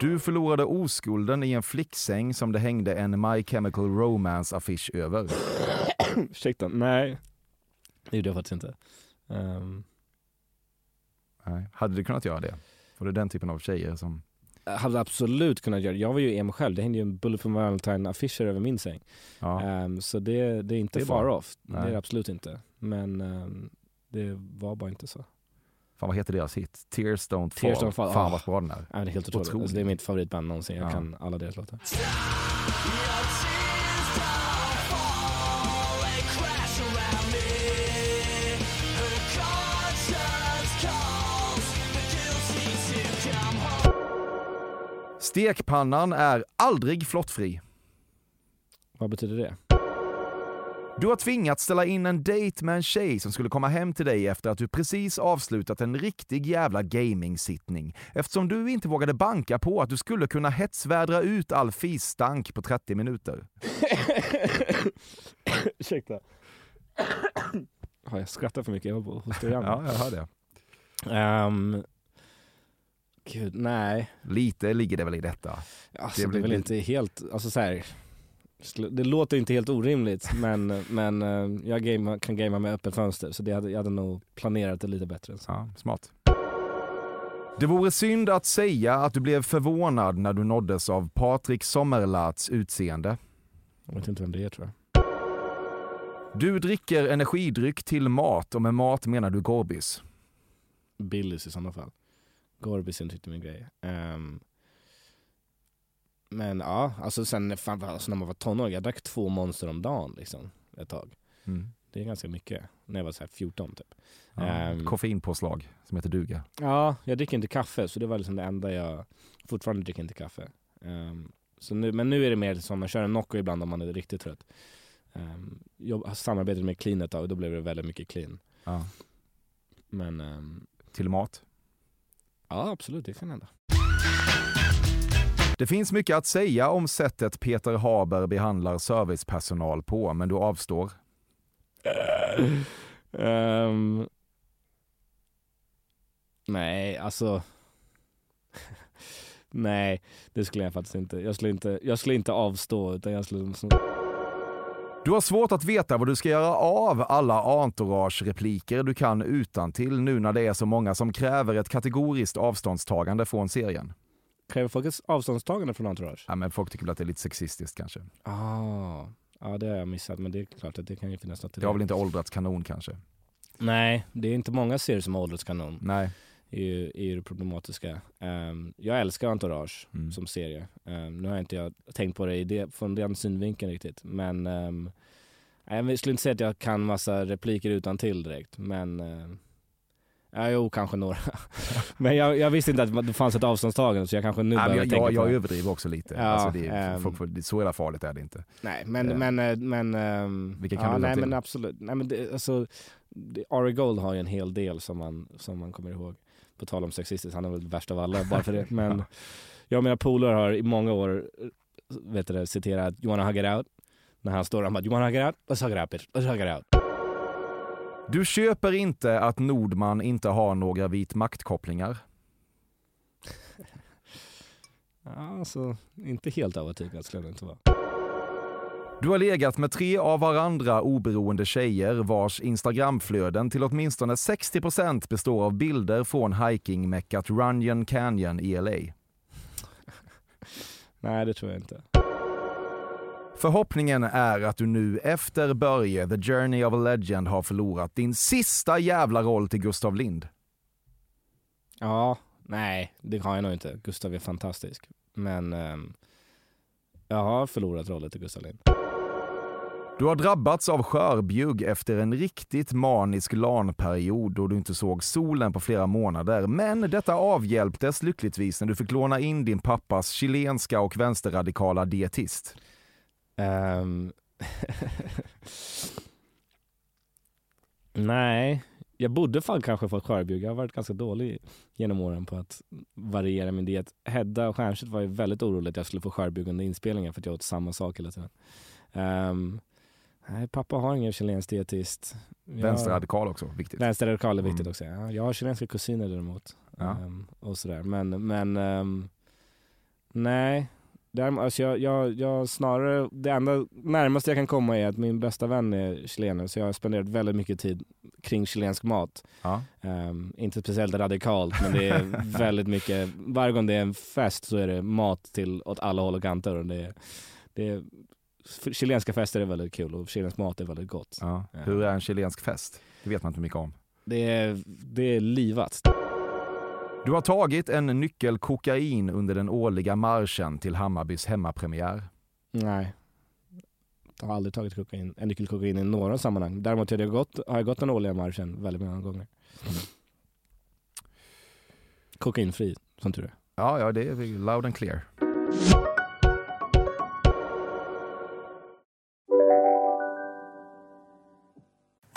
Du förlorade oskulden i en flicksäng som det hängde en My Chemical Romance-affisch över. Ursäkta, nej. Det gjorde jag faktiskt inte. Ehm, Nej. Hade du kunnat göra det? Var det den typen av tjejer som... hade absolut kunnat göra det. Jag var ju emo själv. Det hängde ju en Bullet for Valentine-affischer över min säng. Ja. Ehm, så det, det är inte Det är far bra. off. Det Nej. är det absolut inte. Men ehm, det var bara inte så. Fan vad heter deras hit? Tears Don't Fall. Tears Don't Fall, Fan ah. vad bra den är. Ja, det är helt otroligt. Otroligt. Alltså, det är mitt favoritband någonsin. Jag Ja. kan alla deras låtar. Stekpannan är aldrig flottfri. Vad betyder det? Du har tvingats ställa in en dejt med en tjej som skulle komma hem till dig efter att du precis avslutat en riktig jävla gaming-sittning eftersom du inte vågade banka på att du skulle kunna hetsvädra ut all fisstank på 30 minuter. Ursäkta. Har jag skrattat för mycket? Jag var på att hosta igen. Ja, jag hör det. Ehm, gud, nej. Lite ligger det väl i detta. Alltså, Det det, blir är väl inte helt, alltså så här, det låter inte helt orimligt men, men eh, jag gamea, kan gamea med öppet fönster så det hade, jag hade nog planerat det lite bättre. Ja, smart. Det vore synd att säga att du blev förvånad när du nåddes av Patrik Sommerlaths utseende. Jag vet inte vem det är tror jag. Du dricker energidryck till mat och med mat menar du Gorbis. Billys i sådana fall. Gorbis är inte min grej. Ehm, men ja, alltså sen fan, alltså när man var tonåring, jag drack två monster om dagen liksom ett tag. Mm. Det är ganska mycket. När jag var så här 14 typ. Ja, Ehm. Koffeinpåslag som heter duga. Ja, jag dricker inte kaffe så det var liksom det enda jag, fortfarande dricker inte kaffe. Ehm, så nu, men nu är det mer som man kör en Nocco ibland om man är riktigt trött. Um, jag har samarbetat med clean ett tag och då blev det väldigt mycket clean. Ja. Men ehm, Till mat. Ja absolut, det kan hända. Det finns mycket att säga om sättet Peter Haber behandlar servicepersonal på, men du avstår. Ehm, nej, alltså. nej, det skulle jag faktiskt inte. Jag skulle inte, jag skulle inte avstå utan jag skulle... Du har svårt att veta vad du ska göra av alla entourage-repliker du kan utan till nu när det är så många som kräver ett kategoriskt avståndstagande från serien. Kräver folk ett avståndstagande från Entourage? Ja, men folk tycker väl att det är lite sexistiskt kanske. Ah, ja det har jag missat men det är klart att det kan ju finnas något i Det har väl inte åldrats kanon kanske? Nej, det är inte många serier som har åldrats kanon. Nej. Är ju, är ju det problematiska. Ehm, jag älskar Entourage Mm. som serie. Ehm, nu har inte jag tänkt på det, i det från den synvinkeln riktigt. Men um, jag skulle inte säga att jag kan massa repliker utan till direkt. Men um, ja, jo, kanske några. men jag, jag visste inte att det fanns ett avståndstagande så jag kanske nu börjar jag, tänka jag, på jag det. överdriver också lite. Ja, alltså det är, det- så jävla farligt är det inte. Nej men, Eh, men, eh, men, ehm, Vilka kan ja, du nej, till? men absolut. Nej, men det, alltså, det, Ari Gold har ju en hel del som man, som man kommer ihåg. På tal om sexistiskt, han är väl värst av alla bara för det. Men jag och mina polare har i många år vet du, citerat it out? När han står och han bara it out? Let's hug it out bitch, let's hug it out. Du köper inte att Nordman inte har några vit maktkopplingar. Ja, alltså, inte helt övertygad skulle jag inte vara. Du har legat med tre av varandra oberoende tjejer vars Instagramflöden till åtminstone 60% består av bilder från hikingmeckat Runyon Canyon i LA. Nej, det tror jag inte. Förhoppningen är att du nu efter Börje, The Journey of a Legend, har förlorat din sista jävla roll till Gustav Lind. Ja, nej, det har jag nog inte. Gustav är fantastisk. Men ehm, jag har förlorat rollen till Gustav Lind. Du har drabbats av skörbjugg efter en riktigt manisk LAN-period då du inte såg solen på flera månader. Men detta avhjälptes lyckligtvis när du fick låna in din pappas chilenska och vänsterradikala dietist. Um... Nej, jag borde fan kanske fått skörbjugg. Jag har varit ganska dålig genom åren på att variera min diet. Hedda och Stiernstedt var ju väldigt oroliga att jag skulle få skörbjugg under inspelningen för att jag åt samma sak hela tiden. Um, nej, pappa har ingen chilensk dietist. Jag- Vänsterradikal också, viktigt. Vänsterradikal är viktigt Mm. också. Ja, jag har chilenska kusiner däremot. Ja. Ehm, och sådär. Men, men ehm, nej. Däremot, alltså jag, jag, jag snarare, det enda närmaste jag kan komma är att min bästa vän är chilenare så jag har spenderat väldigt mycket tid kring chilensk mat. Ja. Ehm, inte speciellt radikalt men det är väldigt mycket, varje gång det är en fest så är det mat till åt alla håll och kanter. Och det är, det är, chilenska fester är väldigt kul och chilensk mat är väldigt gott. Ja. Hur är en chilensk fest? Det vet man inte mycket om. Det är, det är livat. Du har tagit en nyckel kokain under den årliga marschen till Hammarbys hemmapremiär. Nej. Jag har aldrig tagit kokain, en nyckel kokain i några sammanhang. Däremot har jag gått, har jag gått den årliga marschen väldigt många gånger. Kokainfri, som tur är. Ja, ja, det är loud and clear.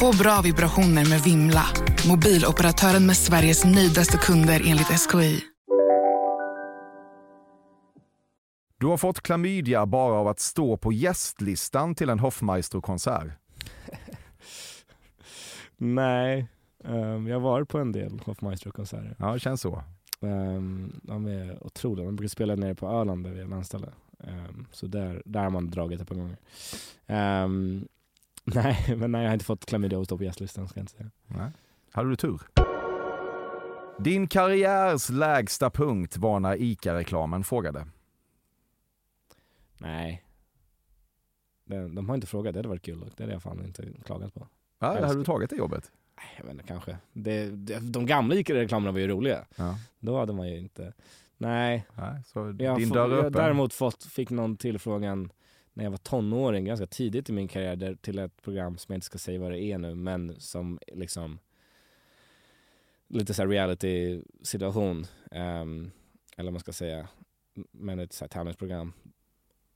Få bra vibrationer med Vimla. Mobiloperatören med Sveriges nöjdaste kunder enligt SKI. Du har fått klamydia bara av att stå på gästlistan till en Hoffmaestro-konsert. Nej, ehm, jag har varit på en del Hoffmaestro-konserter. Ja, det känns så. Um, de är otroliga. De brukar spela nere på Öland där vi är landställe. Ehm, så där, där har man dragit ett par gånger. Ehm, nej, men nej, jag har inte fått klamydia att stå på gästlistan ska jag inte säga. Nej. Hade du tur? Din karriärs lägsta punkt var när ICA-reklamen frågade. Nej. De, de har inte frågat, det hade varit kul det hade jag fan inte klagat på. Ja, hade du älskar- tagit det jobbet? Nej, jag vet inte, kanske. Det, det, de gamla ICA-reklamerna var ju roliga. Ja. Då hade man ju inte... Nej. Nej så jag, din får- dörr är jag öppen. däremot fått, fick någon tillfrågan när jag var tonåring, ganska tidigt i min karriär, där, till ett program som jag inte ska säga vad det är nu, men som liksom lite så här reality situation, ehm, eller vad man ska säga, men ett så här tävlingsprogram.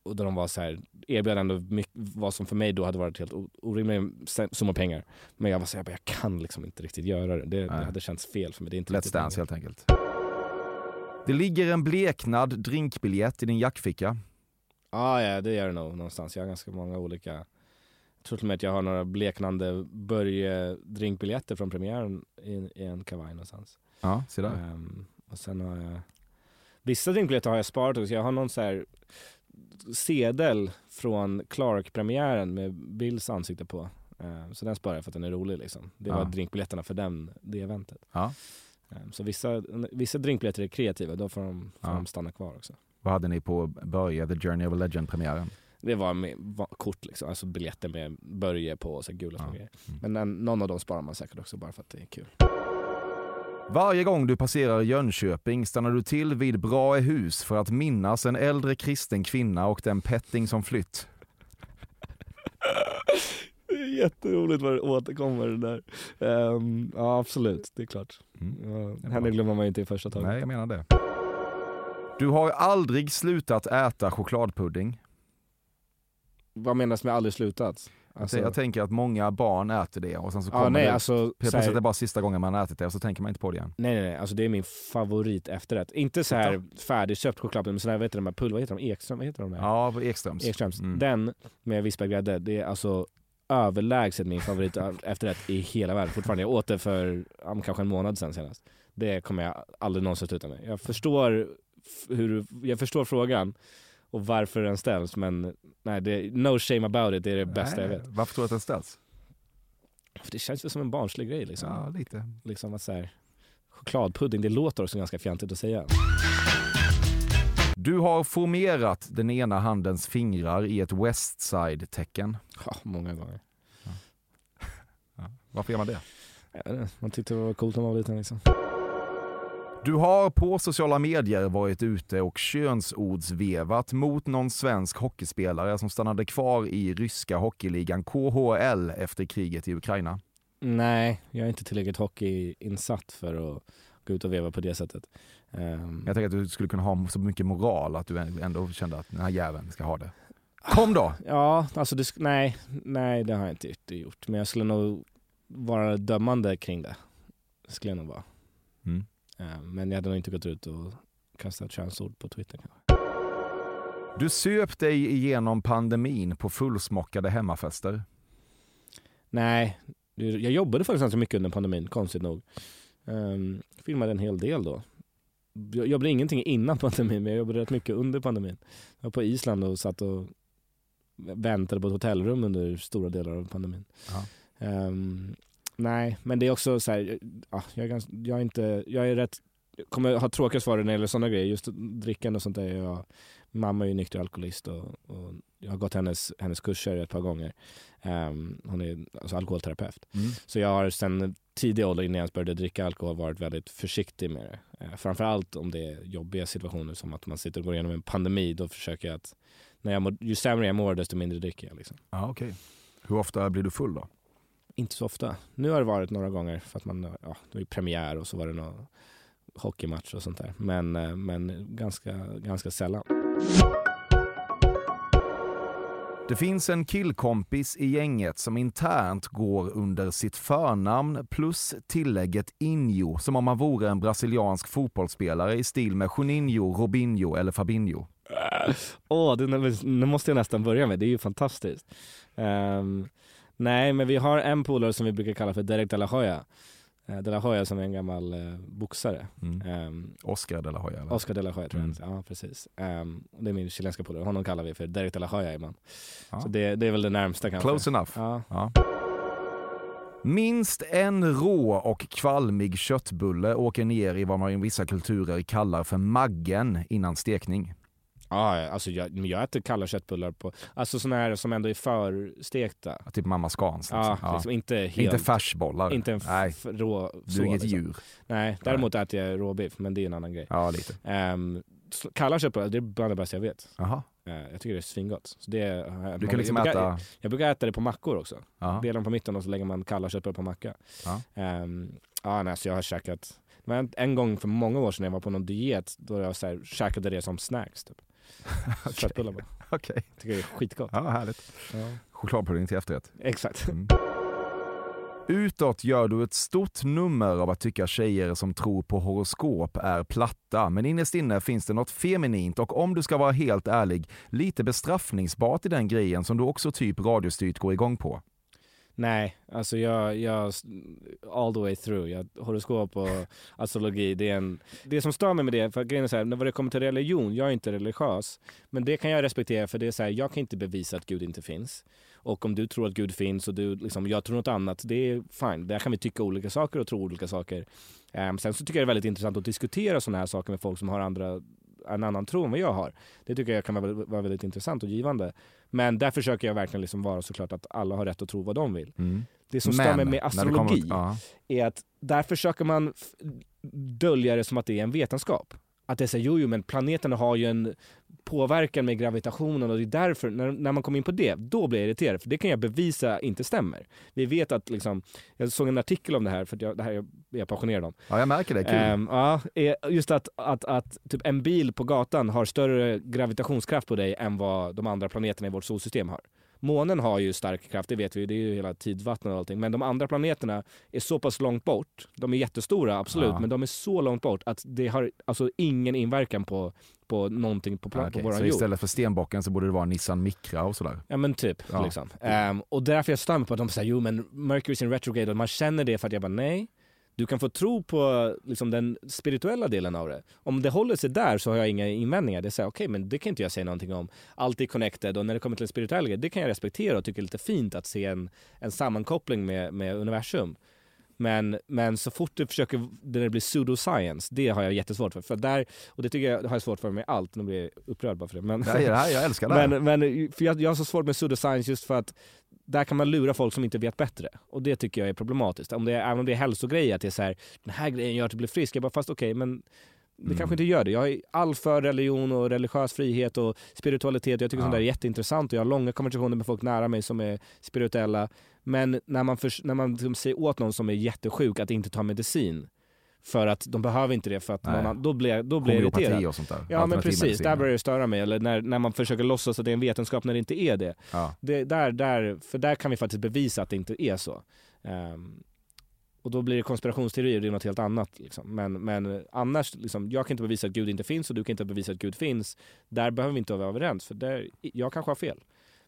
Och där de var så här, erbjöd ändå mycket, vad som för mig då hade varit helt o- orimliga summor pengar. Men jag var så här, jag, jag kan liksom inte riktigt göra det. Det, det hade känts fel för mig. Det är inte Let's Dance grej. helt enkelt. Det ligger en bleknad drinkbiljett i din jackficka. Ja, ja, det gör det nog någonstans. Jag har ganska många olika jag tror till och med att jag har några bleknande Börje drinkbiljetter från premiären i, i en kavaj någonstans. Ja, se där. Ehm, och sen har jag Vissa drinkbiljetter har jag sparat också. Jag har någon så här sedel från Clark-premiären med Bills ansikte på. Ehm, så den sparar jag för att den är rolig liksom. Det var Ja. drinkbiljetterna för den, det eventet. Ja. Ehm, så vissa, vissa drinkbiljetter är kreativa, då får de, får Ja. de stanna kvar också. Vad hade ni på Börje, The Journey of a Legend-premiären? Det var med va- kort liksom, alltså biljetter med Börje på och så gula Ja. grejer. Men en, någon av dem sparar man säkert också bara för att det är kul. Varje gång du passerar Jönköping stannar du till vid Braehus för att minnas en äldre kristen kvinna och den petting som flytt. Det är jätteroligt vad det återkommer det där. Ehm, ja absolut, det är klart. Ja, henne glömmer man ju inte i första taget. Nej, jag menar det. Du har aldrig slutat äta chokladpudding. Vad menas med aldrig slutat? Alltså- Jag tänker att många barn äter det och sen så kommer nej, det, alltså, plötsligt här- är det bara sista gången man har ätit det och så tänker man inte på det igen. Nej nej nej, alltså det är min favorit efterrätt. Inte så här färdigköpt chokladpudding, men sån här, vad heter de här pulver, vad heter de? Ekström, vad heter de där? Ja, Ekströms. Ekströms. Mm. Den med vispad grädde, det är alltså överlägset min favorit efterrätt i hela världen fortfarande. Jag åt det för ja, kanske en månad sedan senast. Det kommer jag aldrig någonsin sluta med. Jag förstår, hur, jag förstår frågan och varför den ställs men nej, det, no shame about it, det är det bästa jag Nej, vet. Varför tror du att den ställs? För det känns ju som en barnslig grej liksom. Ja, lite. Liksom att så här, chokladpudding, det låter också ganska fjantigt att säga. Du har formerat den ena handens fingrar i ett Westside-tecken. Ja, många gånger. Varför gör man det? Jag Man tyckte det var coolt när man var liten liksom. Du har på sociala medier varit ute och könsordsvevat mot någon svensk hockeyspelare som stannade kvar i ryska hockeyligan KHL efter kriget i Ukraina. Nej, jag är inte tillräckligt hockeyinsatt för att gå ut och veva på det sättet. Ehm, Jag tänker att du skulle kunna ha så mycket moral att du ändå kände att den här jäveln ska ha det. Kom då! Ja, alltså det, nej, nej det har jag inte gjort. Men jag skulle nog vara dömande kring det. Det skulle jag nog vara. Mm. Ehm, men jag hade nog inte gått ut och kastat könsord på Twitter kanske. Du söp dig igenom pandemin på fullsmockade hemmafester. Nej, jag jobbade faktiskt ganska mycket under pandemin, konstigt nog. Um, filmade en hel del då. Jag jobbade ingenting innan pandemin, men jag jobbade rätt mycket under pandemin. Jag var på Island och satt och väntade på ett hotellrum under stora delar av pandemin. Ehm, nej, men det är också så här, ja, jag, är ganska, jag är inte, jag är rätt, kommer ha tråkiga svar när det gäller sådana grejer. Just drickande och sånt där. Jag, mamma är ju nykter alkoholist och, och jag har gått hennes, hennes kurser ett par gånger. Ehm, hon är alltså alkoholterapeut. Mm. Så jag har sen tidig ålder innan jag ens började dricka alkohol varit väldigt försiktig med det. Eh, framförallt om det är jobbiga situationer som att man sitter och går igenom en pandemi. Då försöker jag att, när jag mår, ju sämre jag mår desto mindre dricker jag. Liksom. Ja, okej. Hur ofta blir du full då? Inte så ofta. Nu har det varit några gånger för att man, ja, det var ju premiär och så var det någon hockeymatch och sånt där. Men, eh, men ganska, ganska sällan. Det finns en killkompis i gänget som internt går under sitt förnamn plus tillägget Inho som om man vore en brasiliansk fotbollsspelare i stil med Juninho, Robinho eller Fabinho. Åh, det, det måste jag nästan börja med. Det är ju fantastiskt. Ehm, nej, men vi har en polare som vi brukar kalla för Derek de la Hoya. Uh, de la Hoya som är en gammal eh, boxare. Ehm, Oscar de la Hoya? Eller? Oscar de la Hoya tror jag. Mm. Ja, precis. Och det är min chilenska polare. Honom kallar vi för Derek de la Hoya ibland. Ja. Så det, det är väl det närmsta kanske. Close enough. Ja. Ja. Minst en rå och kvalmig köttbulle åker ner i vad man i vissa kulturer kallar för maggen innan stekning. Ja, alltså jag, jag äter kalla köttbullar på, alltså sådana här som ändå är förstekta. Typ mamma Scans. Liksom. Ja, liksom inte helt... Inte färsbollar. Inte en Nej. rå... Du är inget liksom. djur. Nej, däremot äter jag råbiff, men det är en annan grej. Ja, lite. Um, kalla köttbullar, det är bland det bästa jag vet. Jaha. Eh, jag tycker det är svingott. Så det, är- Du kan liksom jag brukar, äta- Jag brukar äta det på mackor också. Ja. Delar dem på mitten och så lägger man kalla köttbullar på macka. Ja. Ehm, ja, nej, så jag har käkat, men en gång för många år sedan när jag var på någon diet, då jag så här, käkade det som snacks. Typ. Köttbullar bara. Okej. Tycker det är skitgott. Ja, härligt. Ja. Chokladpudding till efterrätt. Exakt. Utåt gör du ett stort nummer av att tycka tjejer som tror på horoskop är platta, men innerst inne finns det något feminint och om du ska vara helt ärlig, lite bestraffningsbart i den grejen som du också typ radiostyrt går igång på. Nej, alltså jag, jag, all the way through. Jag, horoskop och astrologi, det är en... Det som stör mig med det, för grejen är så här, när det kommer till religion, jag är inte religiös, men det kan jag respektera för det är så här, jag kan inte bevisa att Gud inte finns. Och om du tror att Gud finns och du, liksom, jag tror något annat, det är fine. Där kan vi tycka olika saker och tro olika saker. Um, sen så tycker jag det är väldigt intressant att diskutera sådana här saker med folk som har andra en annan tro än vad jag har. Det tycker jag kan vara, vara väldigt intressant och givande. Men där försöker jag verkligen liksom vara såklart att alla har rätt att tro vad de vill. Det som Men, mig med astrologi kommer- ja. är att där försöker man dölja det som att det är en vetenskap. Att det är så här, jo, jo men planeterna har ju en påverkan med gravitationen och det är därför, när, när man kommer in på det, då blir jag irriterad. För det kan jag bevisa inte stämmer. Vi vet att liksom, jag såg en artikel om det här, för jag, det här är jag passionerad om. Ja, jag märker det. Kul. Ehm, ja, är just att, att, att typ en bil på gatan har större gravitationskraft på dig än vad de andra planeterna i vårt solsystem har. Månen har ju stark kraft, det vet vi, det är ju hela tidvattnet och allting. Men de andra planeterna är så pass långt bort, de är jättestora absolut, Ja. men de är så långt bort att det har alltså ingen inverkan på, på någonting på, plan, Okej, på våran så jord. istället för stenbocken så borde det vara Nissan Micra och sådär. Ja men typ. Ja. Liksom. Ehm, och därför jag mig på att de säger jo men Mercury's in retrograde och man känner det för att jag bara nej. Du kan få tro på liksom, den spirituella delen av det. Om det håller sig där så har jag inga invändningar. Det är såhär, okej men det kan inte jag säga någonting om. Allt är connected och när det kommer till den spirituella det kan jag respektera och tycka är lite fint att se en, en sammankoppling med, med universum. Men, men så fort det försöker, när det blir pseudoscience, det har jag jättesvårt för. för där, och det tycker jag har jag svårt för med allt, nu blir jag upprörd bara för det. Men, Nej, det här, jag älskar det här. men, men för jag, jag har så svårt med pseudoscience just för att där kan man lura folk som inte vet bättre. Och det tycker jag är problematiskt. Om det är, även om det är hälsogrejer, att det är så här, den här grejen gör att du blir frisk. Jag bara, fast okej, men det Mm. kanske inte gör det. Jag är all för religion och religiös frihet och spiritualitet. Jag tycker Ja. sånt där är jätteintressant och jag har långa konversationer med folk nära mig som är spirituella. Men när man, förs- när man liksom säger åt någon som är jättesjuk att inte ta medicin för att de behöver inte det för att någon då blir då blir jag irriterad. och sånt där. Ja men precis, där börjar det störa mig. Eller när, när man försöker låtsas att det är en vetenskap när det inte är det. Ja. det där, där, för där kan vi faktiskt bevisa att det inte är så. Ehm, och då blir det konspirationsteorier, det är något helt annat. Liksom. Men, men annars, liksom, jag kan inte bevisa att Gud inte finns och du kan inte bevisa att Gud finns. Där behöver vi inte vara överens, för där, jag kanske har fel.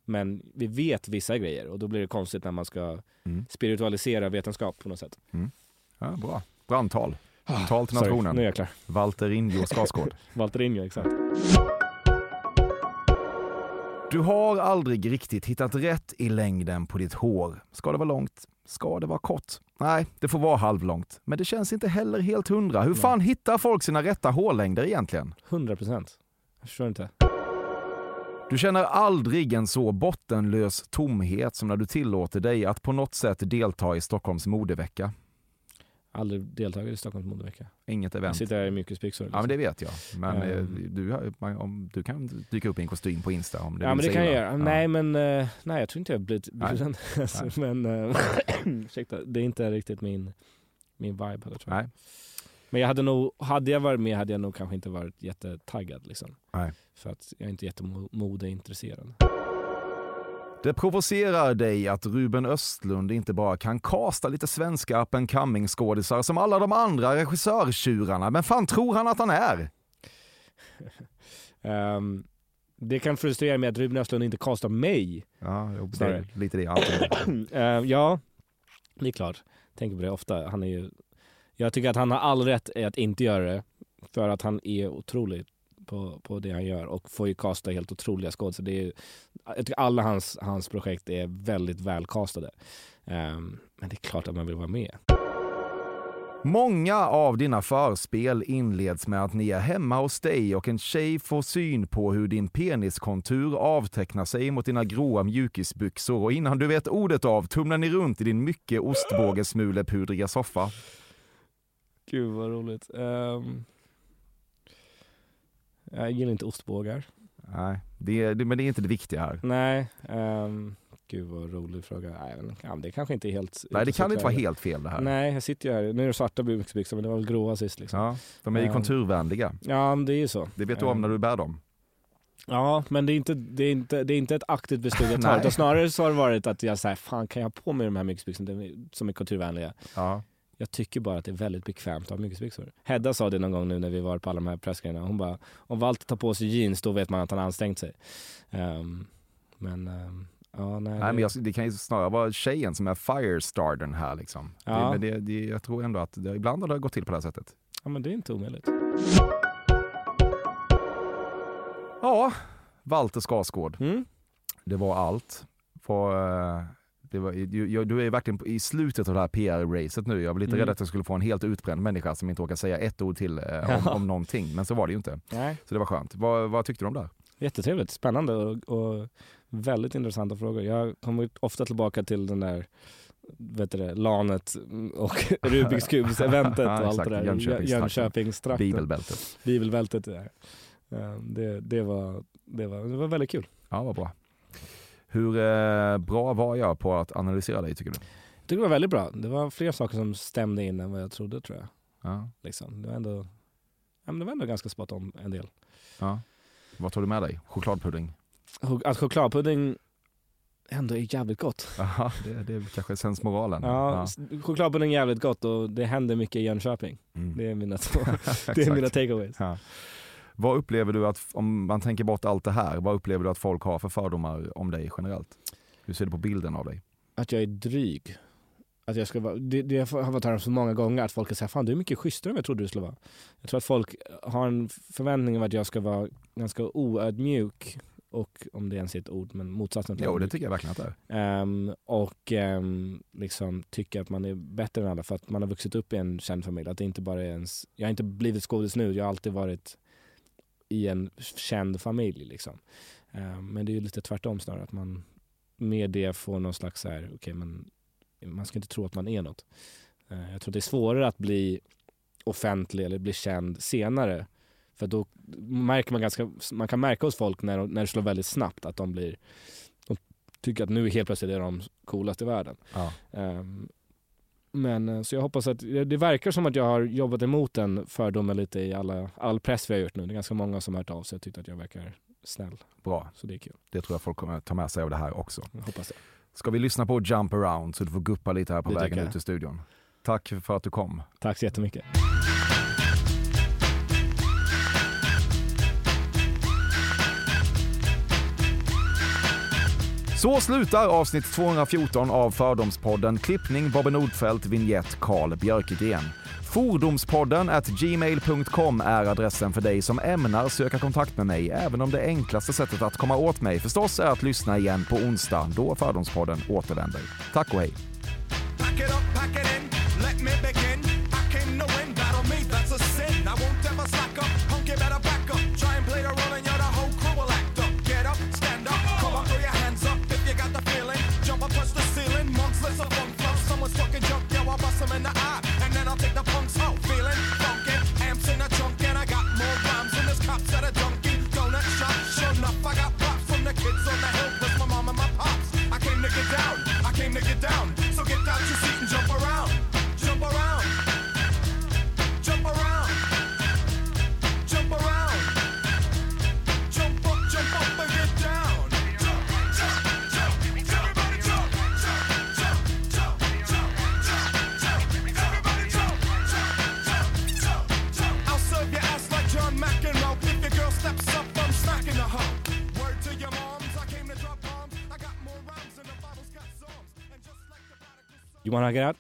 Men vi vet vissa grejer och då blir det konstigt när man ska Mm. spiritualisera vetenskap på något sätt. Ja, bra. Brandtal. Tal till Sorry, nationen. nu är jag klar. Walter Injo Skarsgård. Walter Injo, exakt. Du har aldrig riktigt hittat rätt i längden på ditt hår. Ska det vara långt? Ska det vara kort? Nej, det får vara halvlångt. Men det känns inte heller helt hundra. Hur fan hittar folk sina rätta hårlängder egentligen? 100 procent. Jag förstår inte. Du känner aldrig en så bottenlös tomhet som när du tillåter dig att på något sätt delta i Stockholms modevecka. Aldrig deltagit i Stockholms modevecka. Inget Jag event. sitter här i mjukisbyxor. Ja men det vet jag. Men Ehm. du, om, du kan dyka upp i en kostym på Insta om det ja vill men det kan jag göra. Ja. Nej men, eh, nej jag tror inte jag blivit Nej. bjuden. Alltså, men, eh, ursäkta, det är inte riktigt min, min vibe heller tror jag. Nej. Men jag hade nog, hade jag varit med hade jag nog kanske inte varit jättetaggad liksom. Nej. För att jag är inte jättemodeintresserad. Det provocerar dig att Ruben Östlund inte bara kan kasta lite svenska up and coming skådisar som alla de andra regissörtjurarna. Men fan tror han att han är? Ehm, det kan frustrera mig att Ruben Östlund inte kastar mig. Ja, jo, det är lite det antar. Ehm, ja, det är klart. Tänker på det ofta. Han är ju, jag tycker att han har all rätt i att inte göra det. För att han är otrolig på, på det han gör och får ju kasta helt otroliga skådespelare. Det är Jag tycker alla hans, hans projekt är väldigt välkastade. Ehm, men det är klart att man vill vara med. Många av dina förspel inleds med att ni är hemma hos dig och en tjej får syn på hur din peniskontur avtecknar sig mot dina gråa mjukisbyxor och innan du vet ordet av tumlar ni runt i din mycket ostbågesmulepudriga soffa. Gud vad roligt. Um, jag gillar inte ostbågar. Nej, det, det, men det är inte det viktiga här. Nej. Um, gud vad rolig fråga. Nej, men, ja, men det kanske inte är helt... Nej, det kan inte vara helt fel det här. Nej, jag sitter ju här. Nu är det svarta byxbyxor men det var väl gråa sist liksom. Ja, de är ju Ehm, konturvänliga. Ja, det är ju så. Det vet du om när du bär dem. Ja, men det är inte, det är inte, det är inte ett aktivt beslut jag tar. Snarare så har det varit att jag säger fan kan jag ha på mig de här mjukisbyxorna som är kulturvänliga? Ja. Jag tycker bara att det är väldigt bekvämt att ha mjukisbyxor. Hedda sa det någon gång nu när vi var på alla de här pressgrejerna. Hon bara, om Walter tar på sig jeans då vet man att han har ansträngt sig. Ehm, men, ehm, ja nej. Nej, men jag, det kan ju snarare vara tjejen som är firestartern här liksom. Ja. Det, men det, det, jag tror ändå att det, ibland har det gått till på det här sättet. ja men det är inte omöjligt. Ja, Walter Skarsgård. Mm. Det var allt. För, eh, det var, du, jag- du är verkligen i slutet av det här PR-racet nu. Jag var lite Mm. rädd att jag skulle få en helt utbränd människa som inte orkar säga ett ord till eh, om, om någonting. Men så var det ju inte. Nej. Så det var skönt. Vad, vad tyckte du om det? här? Jättetrevligt, spännande och, och väldigt intressanta frågor. Jag kommer ofta tillbaka till den där vet du det, LANet och Rubiks kubs-eventet och allt det där. Jönköpingstrakten. Jönköpingstrakten. Bibelbältet. Bibelbältet. Det. Eh, det, det, var, det, var, det var väldigt kul. Ja, vad bra. Hur eh, bra var jag på att analysera dig tycker du? Jag tycker det var väldigt bra. Det var fler saker som stämde in än vad jag trodde tror jag. Ja. Liksom. Det, var ändå, ja, men det var ändå ganska spot on en del. Ja. Vad tar du med dig? Chokladpudding? Ch- Att chokladpudding ändå är jävligt gott. Jaha, det, det är kanske sensmoralen. Ja, s- chokladpudding är jävligt gott och det händer mycket i Jönköping. Mm. Det är mina, två, det är mina takeaways. Ja. Vad upplever du att, om man tänker bort allt det här, vad upplever du att folk har för fördomar om dig generellt? Hur ser du på bilden av dig? Att jag är dryg. Att jag ska vara, det, det har jag fått höra så många gånger att folk säger fan du är mycket schysstare än jag trodde du skulle vara. Jag tror att folk har en förväntning om att jag ska vara ganska oödmjuk och om det ens är ett ord, men motsatsen till Jo, det tycker jag verkligen att det är. Ehm, och um, liksom tycker att man är bättre än alla för att man har vuxit upp i en känd familj. Att det inte bara är ens, jag har inte blivit skådis nu, jag har alltid varit i en känd familj. Liksom. Ehm, men det är ju lite tvärtom snarare, att man med det får någon slags så här, okej men man ska inte tro att man är något. Eh, jag tror att det är svårare att bli offentlig eller bli känd senare. För då märker man ganska, man kan märka hos folk när, när det slår väldigt snabbt att de blir, de tycker att nu helt plötsligt är de coolast i världen. Ja. Ehm, men eh, så jag hoppas att, det verkar som att jag har jobbat emot den fördomen lite i alla, all press vi har gjort nu. Det är ganska många som har hört av sig och tyckt att jag verkar snäll. Bra. Så det är kul. Det tror jag folk kommer ta med sig av det här också. Jag hoppas det. Ska vi lyssna på Jump around så du får guppa lite här på Det vägen ut till studion. Tack för att du kom. Tack så jättemycket. Så slutar avsnitt 214 av Fördomspodden. Klippning Bobbe Nordfeldt, vignett Karl Björkegren. Fordomspodden at gmail.com är adressen för dig som ämnar söka kontakt med mig, även om det enklaste sättet att komma åt mig förstås är att lyssna igen på onsdag, då Fördomspodden återvänder. Tack och hej!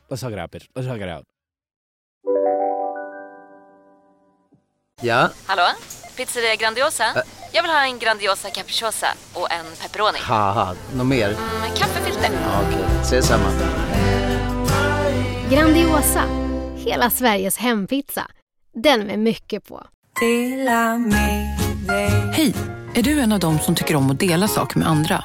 Let's hug it out bitch. Let's hug it out. Ja, Hallå? Pizzeria Grandiosa? Jag vill ha en Grandiosa capriciosa och en pepperoni. något mer? Med kaffefilter. Ja, Okej, ses samma. Grandiosa, hela Sveriges hempizza. Den med mycket på. Hej! Är du en av dem som tycker om att dela saker med andra?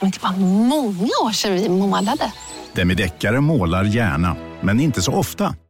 Men det var många år sedan vi målade. Demideckare målar gärna, men inte så ofta.